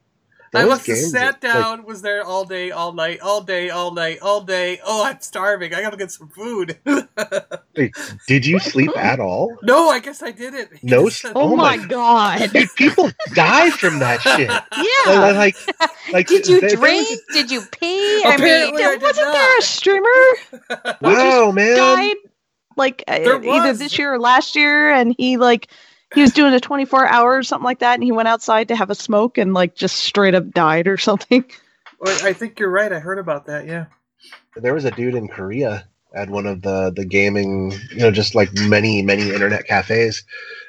I Those must have games, sat like- down, was there all day, all night, all day, all night, all day. Oh, I'm starving. I gotta get some food. Did you sleep at all? no, I guess I didn't. No just said- s- Oh my god! Dude, people die from that shit. Yeah. Like, like, like Did you there- there drink? was Did you pee? I mean, I Wasn't not. there a streamer a- wow, man. died like uh, There either was. this year or last year, and he like he was doing a 24 hour or something like that, and he went outside to have a smoke and like just straight up died or something. Well, I think you're right. I heard about that. Yeah. There was a dude in Korea at one of the the gaming, you know, just like many many internet cafes,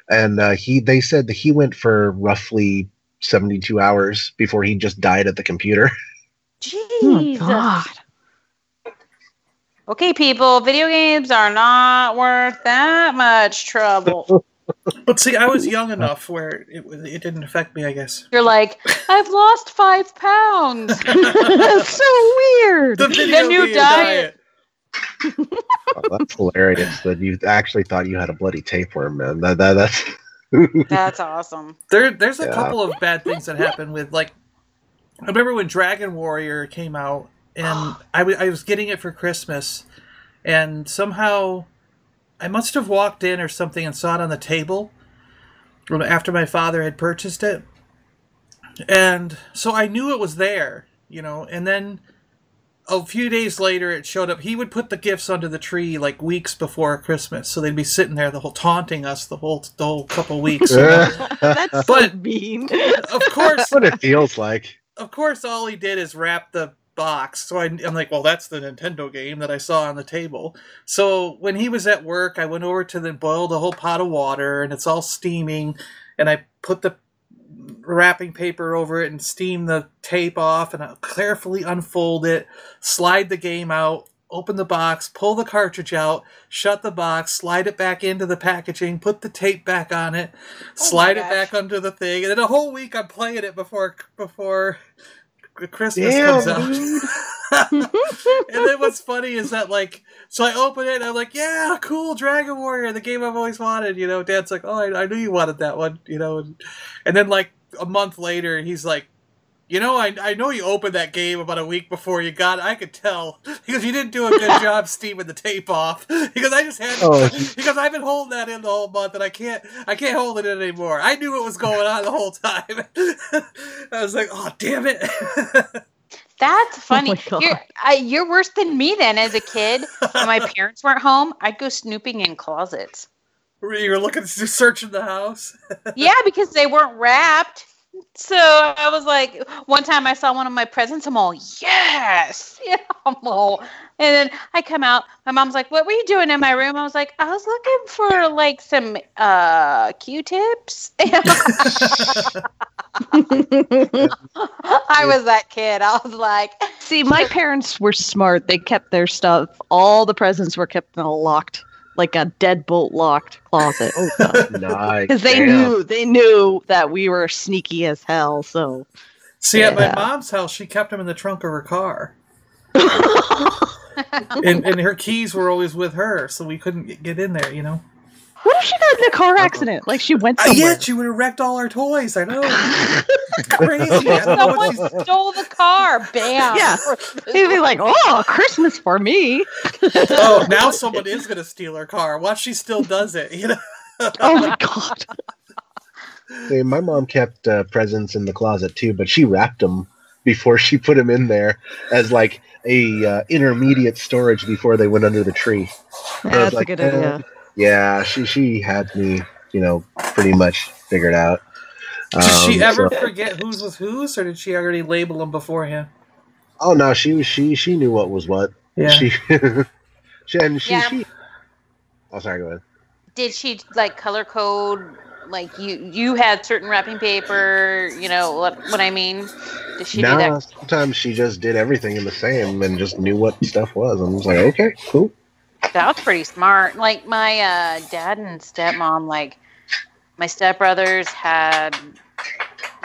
and uh, he they said that he went for roughly 72 hours before he just died at the computer. Jeez. God. Okay, people, video games are not worth that much trouble. But see, I was young enough where it it didn't affect me. I guess. You're like, I've lost five pounds. That's so weird. The video new game diet. Oh, that's hilarious that you actually thought you had a bloody tapeworm, man. That, that that's That's awesome. There, there's a Yeah. couple of bad things that happened with like. I remember when Dragon Warrior came out, and I I was getting it for Christmas, and somehow I must have walked in or something and saw it on the table after my father had purchased it, and so I knew it was there, you know, and then. A few days later, it showed up. He would put the gifts under the tree like weeks before Christmas, so they'd be sitting there the whole taunting us the whole the whole couple weeks. you know? That's so But- mean. of course, that's what it feels like. of course, all he did is wrap the box. So I, I'm like, well, that's the Nintendo game that I saw on the table. So when he was at work, I went over to the boiled a whole pot of water, and it's all steaming, and I put the wrapping paper over it and steam the tape off, and I carefully unfold it, slide the game out. Open the box, pull the cartridge out, shut the box, slide it back into the packaging, put the tape back on it, oh slide it back under the thing, and then a whole week I'm playing it before before Christmas Damn, comes out. and then what's funny is that like, so I open it and I'm like, yeah, cool, Dragon Warrior, the game I've always wanted. You know, Dad's like, oh, I, I knew you wanted that one. You know, and, and then like a month later, he's like. You know, I, I know you opened that game about a week before you got it. I could tell because you didn't do a good job steaming the tape off. Because I just had Oh. because I've been holding that in the whole month and I can't I can't hold it in anymore. I knew what was going on the whole time. I was like, oh damn it. That's oh funny. my God. you're, I, you're worse than me then. As a kid, when my parents weren't home, I'd go snooping in closets. You were looking searching the house. yeah, because they weren't wrapped. So I was like, one time I saw one of my presents. I'm all, yes, know, I'm all, and then I come out. My mom's like, "What were you doing in my room?" I was like, "I was looking for like some uh Q-tips." I was that kid. I was like, See, my parents were smart. They kept their stuff. All the presents were kept in a locked, like a deadbolt locked closet. Oh god. Nice. Because they Damn. knew they knew that we were sneaky as hell. So See, at my mom's house, she kept them in the trunk of her car. and, and her keys were always with her, so we couldn't get- get in there, you know? What if she got in a car accident? Like she went Uh, somewhere. yeah, she would have wrecked all our toys. I know. It's crazy. I don't know what someone stole the car. Bam. Yeah. He'd be like, "Oh, Christmas for me." Oh, now someone is going to steal her car. Watch, she still does it, you know? Oh my god. Hey, my mom kept uh, presents in the closet too, but she wrapped them before she put them in there as like a uh, intermediate storage before they went under the tree. I was That's a good eh, idea. Yeah, she she had me, you know, pretty much figured out. Did she Um, ever so- forget whose was whose, or did she already label them beforehand? oh no, she was she she knew what was what. Yeah. She, she and she Yeah. she. Oh, sorry. Go ahead. Did she like color code? Like you, you had certain wrapping paper. You know what? What I mean? Did she do No, that? sometimes she just did everything in the same and just knew what stuff was. I was like, okay, cool. That was pretty smart. Like my uh, dad and stepmom, like my stepbrothers had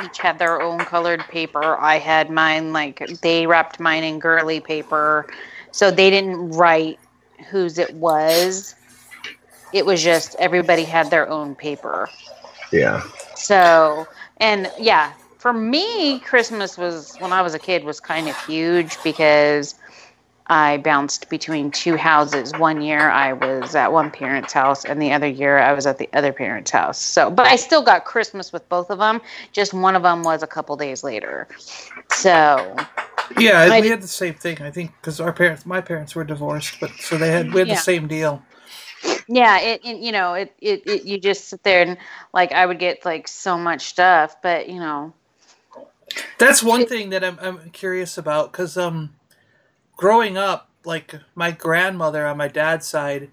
each had their own colored paper. I had mine like they wrapped mine in girly paper, so they didn't write whose it was. It was just everybody had their own paper. Yeah. So, and yeah, for me, Christmas was when I was a kid was kind of huge because I bounced between two houses. One year I was at one parent's house, and the other year I was at the other parent's house. So, but I still got Christmas with both of them. Just one of them was a couple days later. So, Yeah, I we had the same thing. I think because our parents, my parents were divorced, but so they had we had Yeah. the same deal. yeah, it, it you know it, it it you just sit there and like I would get like so much stuff, but you know That's one thing that I'm I'm curious about because um, growing up, like my grandmother on my dad's side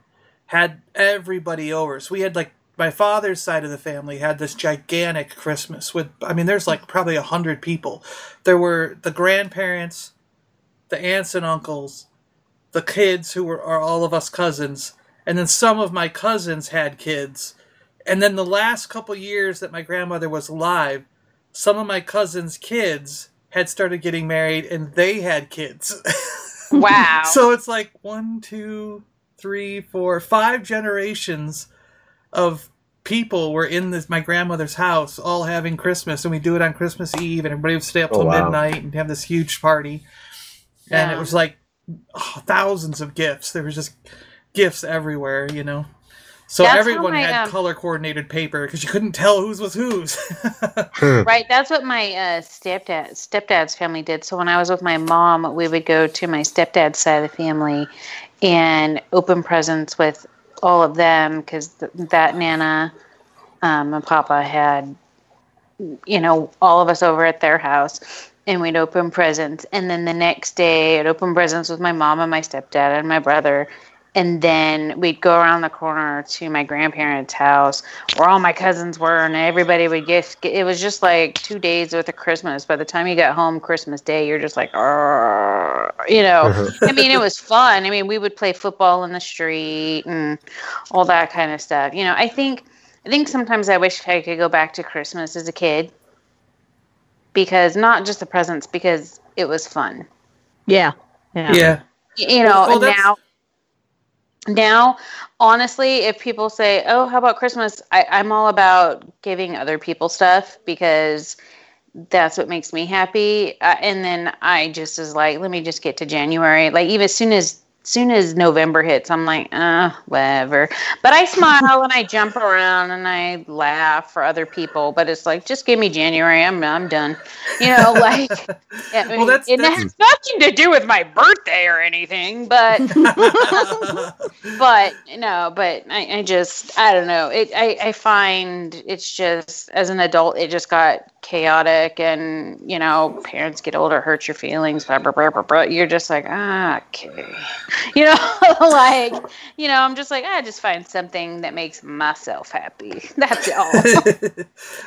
had everybody over. So we had like my father's side of the family had this gigantic Christmas with I mean there's like probably a hundred people. There were the grandparents, the aunts and uncles, the kids who were are all of us cousins, and then some of my cousins had kids. And then the last couple years that my grandmother was alive, some of my cousins' kids had started getting married and they had kids. wow. so it's like one, two, three, four, five generations of people were in this my grandmother's house all having Christmas and we do it on Christmas Eve and everybody would stay up Oh, till wow. midnight and have this huge party. And it was like oh, thousands of gifts. There was just gifts everywhere, you know. So That's everyone my, had um, color coordinated paper because you couldn't tell whose was whose. right that's what my uh, stepdad stepdad's family did. So when i was with my mom we would go to my stepdad's side of the family and open presents with all of them because th- that nana um, and papa had you know all of us over at their house and we'd open presents. And then the next day i'd open presents with my mom and my stepdad and my brother and then we'd go around the corner to my grandparents' house where all my cousins were, and everybody would get It was just like two days worth of Christmas. By the time you got home Christmas Day, you're just like, "Arr," you know. Uh-huh. I mean, it was fun. I mean, we would play football in the street and all that kind of stuff. You know, I think, I think sometimes I wish I could go back to Christmas as a kid because not just the presents, because it was fun. Yeah. Yeah. yeah. You know Well, well, and now now honestly if people say oh how about christmas? I, i'm all about giving other people stuff because that's what makes me happy. Uh, and then i just is like let me just get to january. Like even as soon as soon as november hits i'm like uh whatever but i smile and i jump around and i laugh for other people but it's like just give me january i'm, I'm done you know like I mean, that's- it that's- has nothing to do with my birthday or anything but but no but I, I just i don't know it I, I find it's just as an adult it just got chaotic and you know parents get older hurt your feelings blah, blah, blah, blah, blah. you're just like ah, okay you know like you know i'm just like i just find something that makes myself happy that's all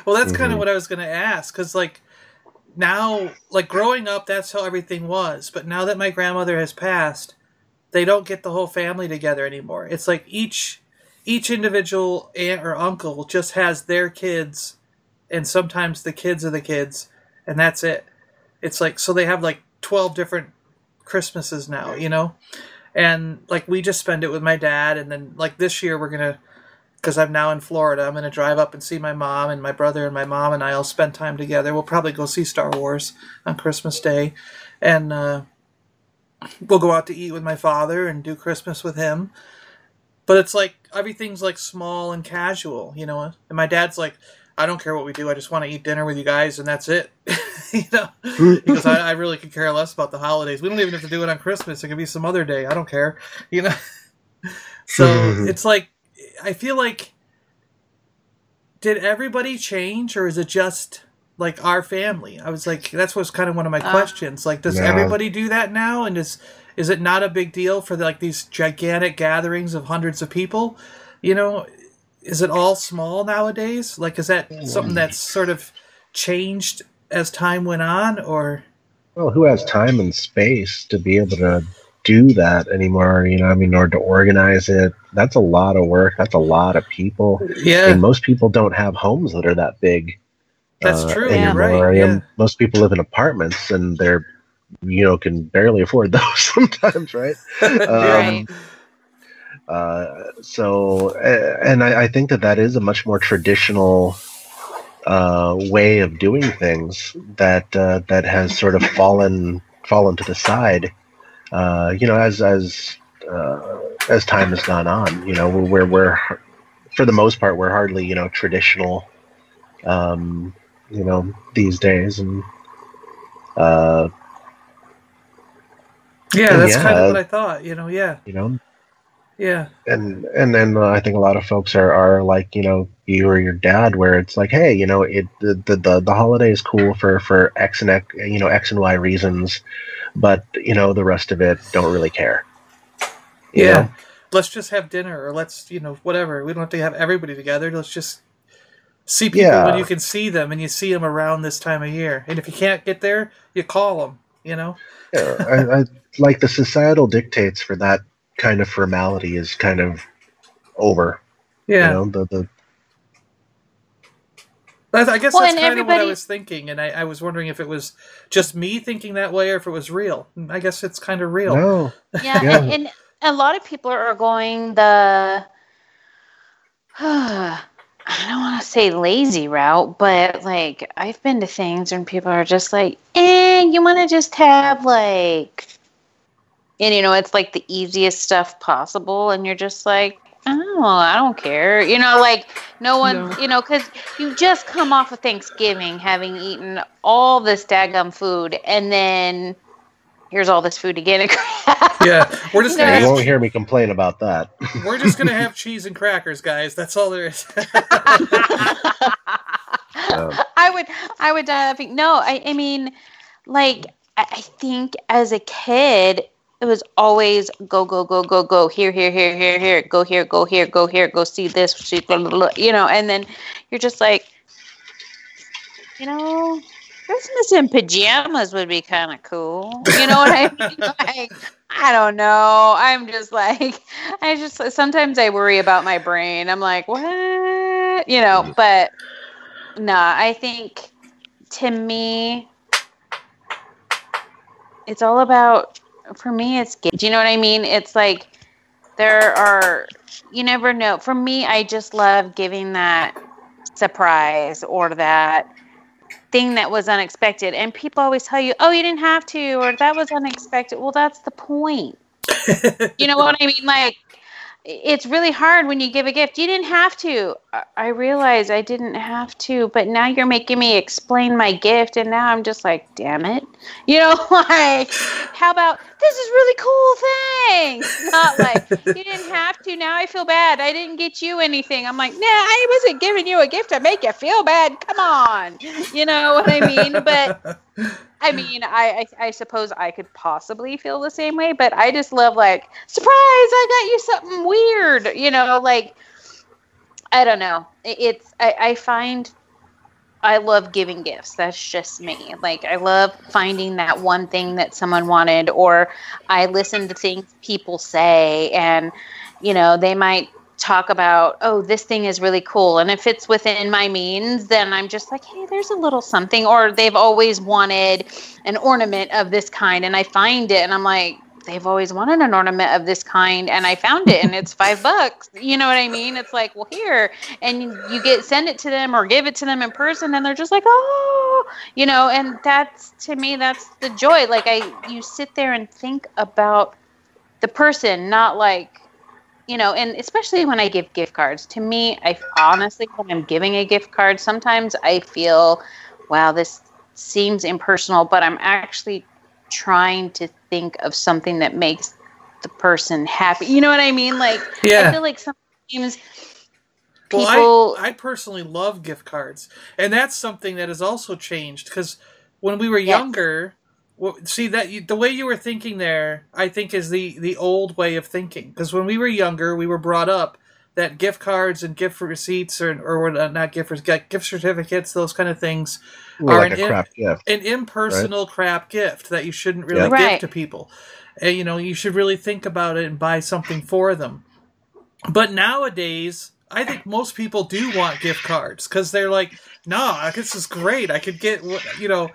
well, that's kind Mhm. of what I was going to ask because, like, now, like, growing up, that's how everything was. But now that my grandmother has passed, they don't get the whole family together anymore. It's like each each individual aunt or uncle just has their kids, and sometimes the kids of the kids, and that's it. It's like so they have like twelve different Christmases now, you know, and like we just spend it with my dad, and then like this year we're gonna because I'm now in Florida. I'm to drive up and see my mom and my brother and my mom and I'll spend time together. We'll probably go see Star Wars on Christmas Day, and uh, we'll go out to eat with my father and do Christmas with him. But it's like everything's like small and casual, you know. And my dad's like, I don't care what we do. I just want to eat dinner with you guys, and that's it. you know, because I, I really could care less about the holidays. We don't even have to do it on Christmas. It could be some other day. I don't care. You know. so it's like I feel like did everybody change or is it just like our family? I was like that's was kind of one of my Uh, questions. Like does Yeah. everybody do that now and is is it not a big deal for like these gigantic gatherings of hundreds of people? You know, is it all small nowadays? Like is that something that's sort of changed as time went on or Well, who has time and space to be able to do that anymore? You know, I mean, or to organize it. That's a lot of work. That's a lot of people. Yeah. And most people don't have homes that are that big. That's uh, true, yeah, anymore. right, yeah. Most people live in apartments and they're, you know, can barely afford those sometimes, right? Right. Uh, so, and I, I think that that is a much more traditional uh, way of doing things that uh, that has sort of fallen fallen to the side. Uh, you know, as as uh, as time has gone on, you know, we're we're for the most part we're hardly you know traditional, um, you know, these days, and uh, Yeah, And that's yeah, kind of what I thought, you know, yeah. you know, Yeah. and and then uh, I think a lot of folks are, are like you know you or your dad, where it's like, hey, you know, it the the the, holiday is cool for for X and X, you know X and Y reasons, but you know the rest of it don't really care. Yeah. know? Let's just have dinner, or let's you know whatever. We don't have to have everybody together. Let's just see people Yeah. when you can see them, and you see them around this time of year. And if you can't get there, you call them. You know. Yeah, I, I like the societal dictates for that kind of formality is kind of over. Yeah. You know, the the I, I guess Well, that's and kind of what I was thinking, and I, I was wondering if it was just me thinking that way or if it was real. I guess it's kind of real. no. Yeah, Yeah. And, and a lot of people are going the I don't want to say lazy route, but like I've been to things and people are just like, eh, you want to just have like, and you know, it's like the easiest stuff possible, and you're just like, oh, I don't care, you know, like no one, you know, because you just come off of Thanksgiving having eaten all this daggum food, and then here's all this food again. Yeah, we're just gonna you won't hear me complain about that. we're just gonna have cheese and crackers, guys. That's all there is. I would, I would uh, die laughing. No, I, I mean, like, I, I think as a kid, it was always go, go, go, go, go here, here, here, here, here, go here, go here, go here, go see this, you know, and then you're just like, you know, Christmas in pajamas would be kind of cool. You know what I mean? Like, I don't know. I'm just like, I just sometimes I worry about my brain. I'm like, what? You know, mm-hmm. but no, I think to me, it's all about, for me, it's, do you know what I mean? It's like, there are, you never know. For me, I just love giving that surprise or that thing that was unexpected. And people always tell you, oh, you didn't have to, or that was unexpected. Well, that's the point. you know what I mean? Like, it's really hard when you give a gift. You didn't have to. I- I realize I didn't have to, but now you're making me explain my gift, and now I'm just like, damn it. You know, like, how about this is really cool thing? Not like you didn't have to. Now I feel bad. I didn't get you anything. I'm like, nah, I wasn't giving you a gift to make you feel bad. Come on, you know what I mean? But I mean, I, I I suppose I could possibly feel the same way, but I just love like surprise! I got you something weird, you know, like I don't know. It's I, I find I love giving gifts. That's just me. Like I love finding that one thing that someone wanted, or I listen to things people say, and you know they might talk about, oh, this thing is really cool, and if it's within my means, then I'm just like, hey, there's a little something. Or they've always wanted an ornament of this kind, and I find it, and I'm like. They've always wanted an ornament of this kind, and I found it, and it's five bucks. You know what I mean? It's like, well, here, and you get send it to them or give it to them in person, and they're just like, oh, you know. And that's to me, that's the joy. Like I, you sit there and think about the person, not like, you know. And especially when I give gift cards, to me, I honestly, when I'm giving a gift card, sometimes I feel, wow, this seems impersonal, but I'm actually trying to think of something that makes the person happy. You know what I mean? Like, Yeah. I feel like sometimes people. Well, I, I personally love gift cards, and that's something that has also changed because when we were younger, well, see that you, the way you were thinking there, I think is the the old way of thinking. Because when we were younger, we were brought up that gift cards and gift receipts or or uh, not gift rec- gift certificates, those kind of things, Well, are like an a crap gift, an impersonal crap gift that you shouldn't really Yeah. give Right. to people. And, you know, you should really think about it and buy something for them. But nowadays, I think most people do want gift cards because they're like, "No, this is great. I could get, what- you know,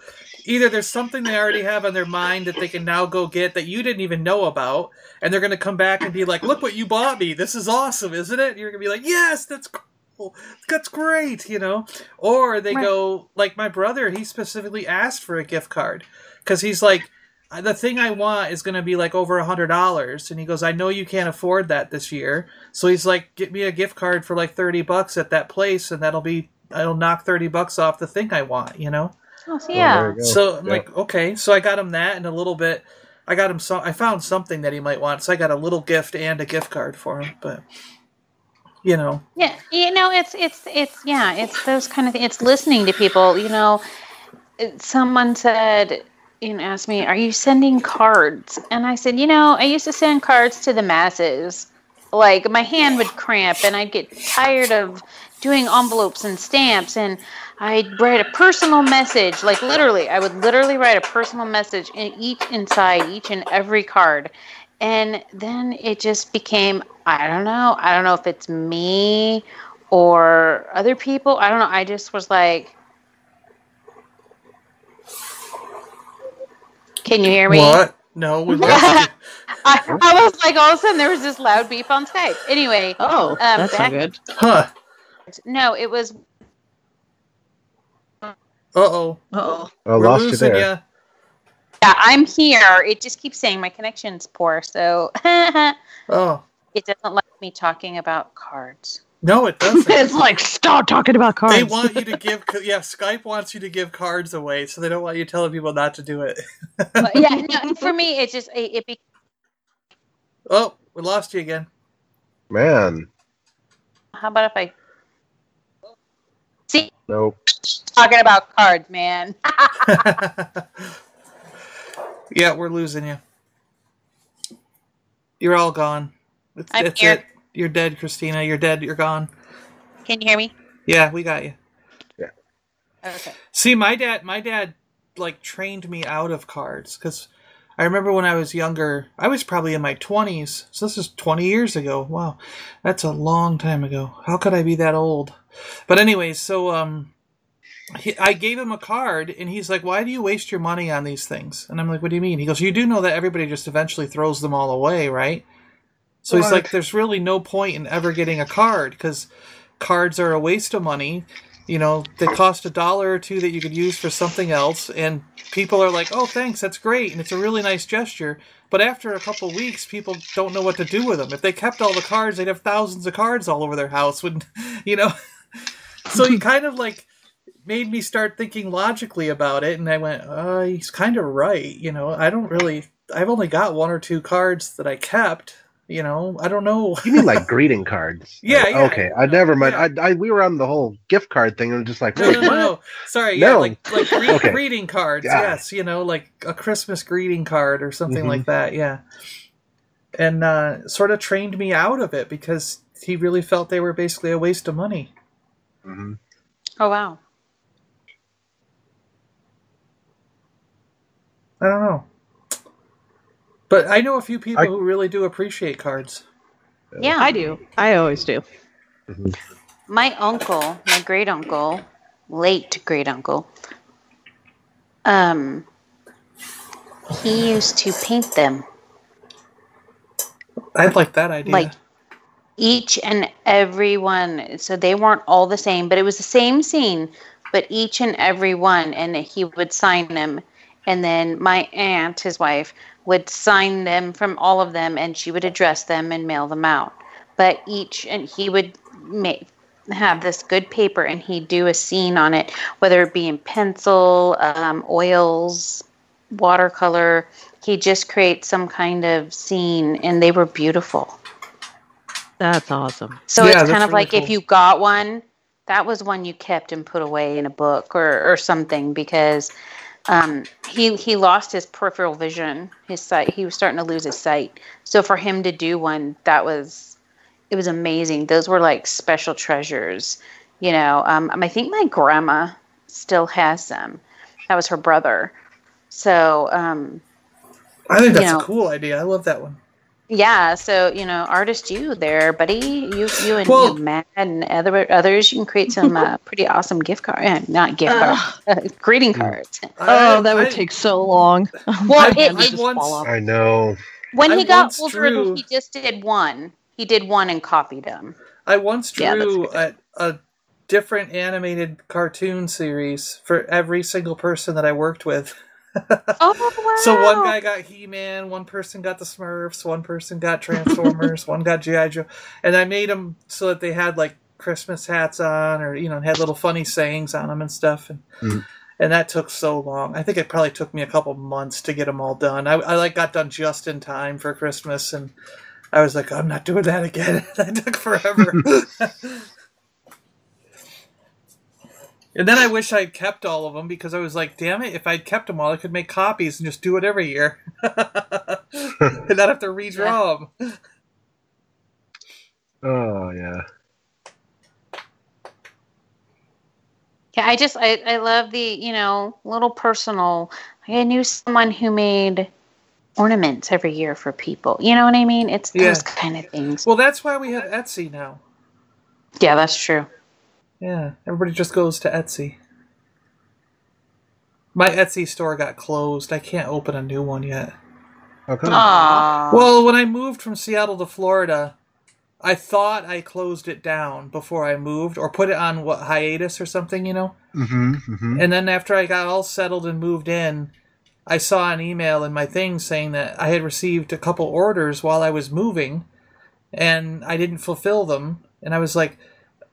either there's something they already have on their mind that they can now go get that you didn't even know about, and they're going to come back and be like, "Look what you bought me. This is awesome, isn't it?" And you're going to be like, "Yes, that's cool. That's great," you know. Or they Right. go like my brother. He specifically asked for a gift card because he's like, "Uh, the thing I want is going to be like over a hundred dollars, and he goes, "I know you can't afford that this year." So he's like, "Get me a gift card for like thirty bucks at that place, and that'll be." I'll knock thirty bucks off the thing I want, you know. Oh, yeah. there. So I'm Yeah. like, okay. So I got him that and a little bit. I got him so I found something that he might want, so I got a little gift and a gift card for him. But you know, Yeah, you know, it's it's it's yeah, it's those kind of things. It's listening to people. You know, someone said, you know, asked me, "Are you sending cards?" And I said, you know, I used to send cards to the masses. Like my hand would cramp, and I'd get tired of doing envelopes and stamps, and I'd write a personal message. Like literally, I would literally write a personal message in each inside each and every card. And then it just became, I don't know. I don't know if it's me or other people. I don't know. I just was like, Can you hear me? what? No, we I, I was like, all of a sudden there was this loud beep on Skype. Anyway, Oh, um, that's not back- good. Huh? No, it was oh. Uh oh, I We're lost you losing there. ya. yeah, I'm here. It just keeps saying my connection's poor, so Oh. it doesn't like me talking about cards. no, it doesn't. it's like stop talking about cards. They want you to give, yeah. Skype wants you to give cards away, so they don't want you telling people not to do it. But yeah, no, for me, it just it, it be, Oh, we lost you again. Man, How about if I see nope. talking about cards, man? yeah, we're losing you. You're all gone. It's, I'm that's here. it. You're dead, Christina. You're dead. You're gone. Can you hear me? Yeah, we got you. Yeah. Okay. See, my dad, my dad, like trained me out of cards because I remember when I was younger. I was probably in my twenties, so this is twenty years ago. Wow, that's a long time ago. How could I be that old? But anyways, so um, he, I gave him a card, and he's like, "Why do you waste your money on these things?" And I'm like, "What do you mean?" He goes, "You do know that everybody just eventually throws them all away, right?" So he's like, "There's really no point in ever getting a card because cards are a waste of money." You know they cost a dollar or two that you could use for something else and people are like oh thanks that's great and it's a really nice gesture. But after a couple weeks people don't know what to do with them. If they kept all the cards they'd have thousands of cards all over their house when you know? So he kind of like made me start thinking logically about it and i went uh he's kind of right you know? I don't really i've only got one or two cards that i kept you know i don't know You mean like greeting cards? Yeah, Like, yeah. Okay, I never mind. I, I we were on the whole gift card thing, and I'm just like, No, wait, no, no, what? no. Sorry, yeah, No. like like gre- Okay. greeting cards. Yeah. Yes, you know, like a Christmas greeting card or something Mhm. like that. Yeah, and uh, sort of trained me out of it because he really felt they were basically a waste of money. Mhm. Oh wow. I don't know, but I know a few people I- who really do appreciate cards. Yeah. I do. I always do. my uncle, my great uncle, late great uncle, um, he used to paint them I like that idea. like each and every one. So they weren't all the same, but it was the same scene, but each and every one, and he would sign them. And then my aunt, his wife, would sign them from all of them, and she would address them and mail them out. But each, and he would make have this good paper, and he'd do a scene on it, whether it be in pencil, um, oils, watercolor. He just create some kind of scene, and they were beautiful. That's awesome. So Yeah, it's kind of really like if you got one, that was one you kept and put away in a book or, or something because um, he he lost his peripheral vision, his sight. He was starting to lose his sight. So for him to do one, that was it was amazing. Those were like special treasures, you know. Um, I think my grandma still has them. That was her brother. So um, I think that's you know. a cool idea. I love that one. Yeah, so you know, artist you there, buddy. You you and Well- you, Matt and other others, you can create some uh, pretty awesome gift cards. not gift cards, uh, greeting cards. Oh, I- that would I- take so long. Well, My it- it once- I know. When I he got once older, drew- he just did one. He did one and copied them. I once Yeah, drew a, a different animated cartoon series for every single person that I worked with. Oh wow! So one guy got He Man, one person got the Smurfs, one person got Transformers, one got GI Joe, and I made them so that they had like Christmas hats on, or you know, had little funny sayings on them and stuff. And Mhm. and that took so long. I think it probably took me a couple months to get them all done. I, I like got done just in time for Christmas, and I was like, I'm not doing that again. that took forever. And then I wish I'd kept all of them because I was like, damn it, if I'd kept them all, I could make copies and just do it every year, and not have to redraw them. Oh yeah. Yeah, I just I, I love the you know little personal. I knew someone who made ornaments every year for people. You know what I mean? It's Yeah. those kind of things. Well, that's why we have Etsy now. Yeah, that's true. Yeah, everybody just goes to Etsy. My Etsy store got closed. I can't open a new one yet. Okay. Aww. Well, when I moved from Seattle to Florida, I thought I closed it down before I moved or put it on what hiatus or something, you know? Mm-hmm. mm-hmm. And then after I got all settled and moved in, I saw an email in my thing saying that I had received a couple orders while I was moving and I didn't fulfill them. And I was like,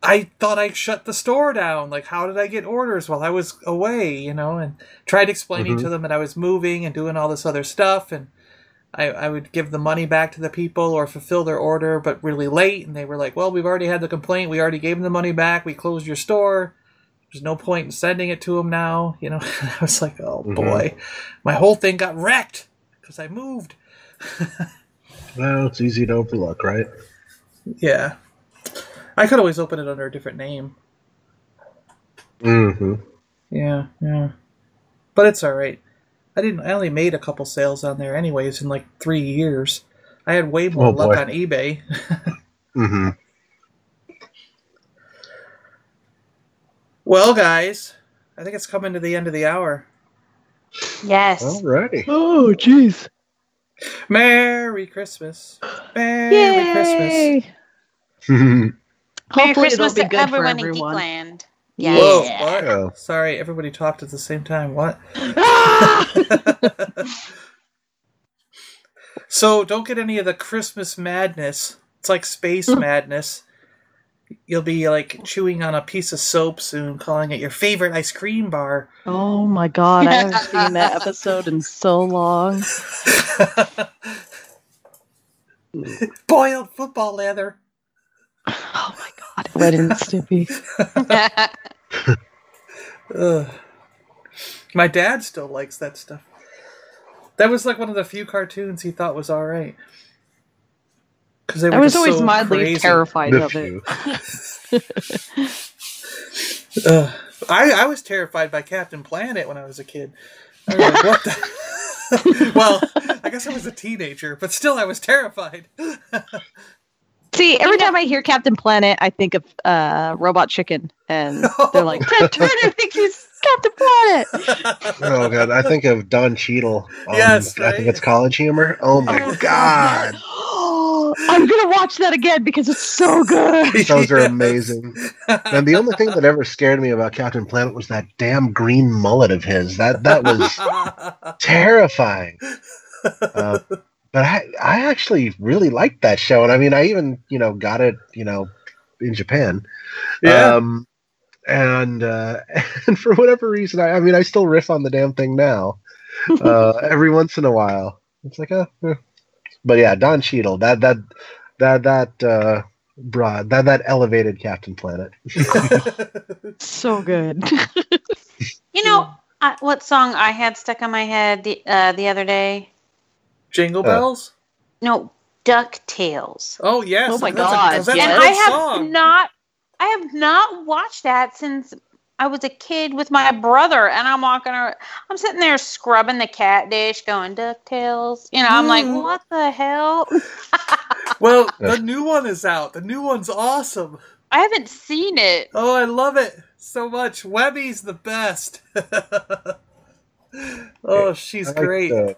I thought I shut the store down. Like, how did I get orders while I was away, you know? And tried explaining Mhm. to them that I was moving and doing all this other stuff. And I, I would give the money back to the people or fulfill their order, but really late. And they were like, well, we've already had the complaint. We already gave them the money back. We closed your store. There's no point in sending it to them now. You know, I was like, oh Mhm. boy, my whole thing got wrecked because I moved. Well, it's easy to overlook, right? Yeah. I could always open it under a different name. Mm-hmm. Yeah, yeah. But it's all right. I didn't. I only made a couple sales on there, anyways, in like three years. I had way more Oh, luck boy. on eBay. Mm-hmm. well, guys, I think it's coming to the end of the hour. Yes. Alrighty. Oh, jeez. Merry Christmas. Merry Christmas. Yay! Merry Hopefully Christmas it'll be to good everyone for in everyone. Geekland. Whoa, Yes. Oh. Sorry, everybody talked at the same time. What? so don't get any of the Christmas madness. It's like space hmm. madness. You'll be like chewing on a piece of soap soon, calling it your favorite ice cream bar. Oh my god, I haven't seen that episode in so long. Boiled football leather. Oh my god, Ren and Stimpy. Ugh. My dad still likes that stuff. That was like one of the few cartoons he thought was all right. Because I was always mildly terrified The of it. few. Ugh. I, I was terrified by Captain Planet when I was a kid. I was like, what the? well, I guess I was a teenager, but still, I was terrified. See, every time I hear Captain Planet, I think of uh, Robot Chicken, and they're like, Ted Turner thinks he's Captain Planet. Oh god, I think of Don Cheadle. On, Yes, I right? think it's College Humor. Oh my god, I'm gonna watch that again because it's so good. those are Yes. amazing. And the only thing that ever scared me about Captain Planet was that damn green mullet of his. That that was terrifying. Uh, but I I actually really liked that show, and I mean, I even you know got it you know in Japan. Yeah. Um, and uh, and for whatever reason, I, I mean, I still riff on the damn thing now. Uh, every once in a while, it's like a. But yeah, Don Cheadle, that that that that uh, brought that that elevated Captain Planet. so good. You know I, what song I had stuck on my head the, uh, the other day? Jingle Uh. bells? No, Ducktales. Oh yes. Oh my that's a- God, that's a yes. and I have song. not, I have not watched that since I was a kid with my brother, and I'm walking, around, I'm sitting there scrubbing the cat dish, going Ducktales. You know, I'm like, Mm. what the hell? Well, the new one is out. The new one's awesome. I haven't seen it. Oh, I love it so much. Webby's the best. oh, she's I liked, great. uh,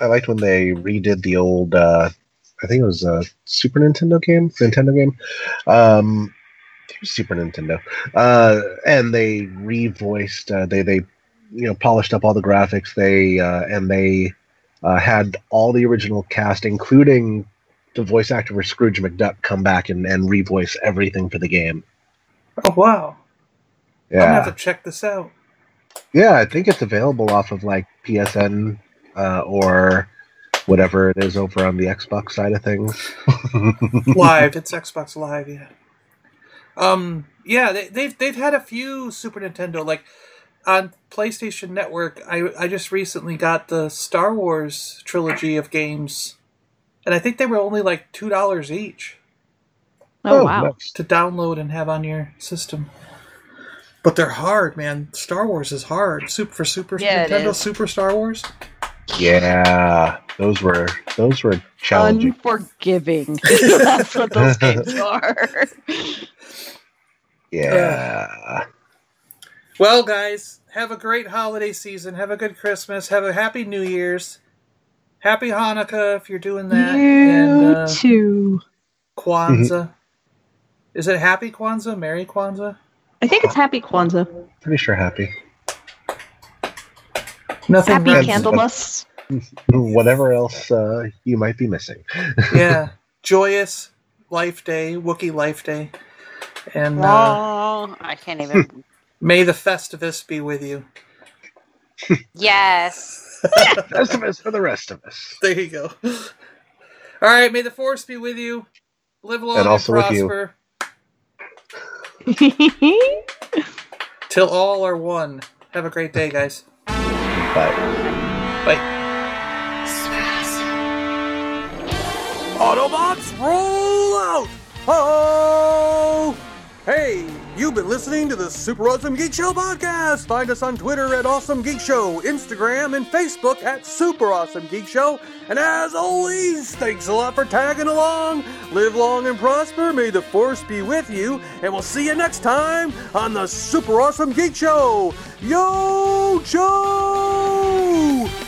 I liked when they redid the old. Uh, I think it was a Super Nintendo game, Nintendo game. Um, Super Nintendo, uh, and they revoiced. Uh, they they you know polished up all the graphics. They uh, and they uh, had all the original cast, including the voice actor for Scrooge McDuck, come back and, and revoice everything for the game. oh wow. Yeah, I'm gonna have to check this out. Yeah, I think it's available off of like PSN uh, or whatever it is over on the Xbox side of things. Live, it's Xbox Live, yeah. Um, yeah, they, they've they've had a few Super Nintendo like on PlayStation Network. I I just recently got the Star Wars trilogy of games, and I think they were only like two dollars each. Oh, wow. To download and have on your system. But they're hard, man. Star Wars is hard. Super for Super Yeah, Nintendo. Super Star Wars. Yeah, those were those were challenging. Unforgiving. That's what those games are. Yeah. Well, guys, have a great holiday season. Have a good Christmas. Have a happy New Year's. Happy Hanukkah if you're doing that. and uh, too. Kwanzaa. Is it Happy Kwanzaa? Merry Kwanzaa? I think it's Happy Kwanzaa. Pretty sure happy. Nothing Happy rhymes- Candlemas. Whatever else uh, you might be missing. yeah. Joyous Life Day, Wookiee Life Day. And uh, Oh, I can't even. may the Festivus be with you. yes. Festivus for the rest of us. There you go. All right, may the Force be with you. Live long And and, also with you. prosper. Till all are one. Have a great day, guys. Bye. Bye. Autobots, roll out! Oh! Hey, you've been listening to the Super Awesome Geek Show podcast. Find us on Twitter at Awesome Geek Show, Instagram and Facebook at Super Awesome Geek Show. And as always, thanks a lot for tagging along. Live long and prosper. May the force be with you. And we'll see you next time on the Super Awesome Geek Show. Yo, Joe!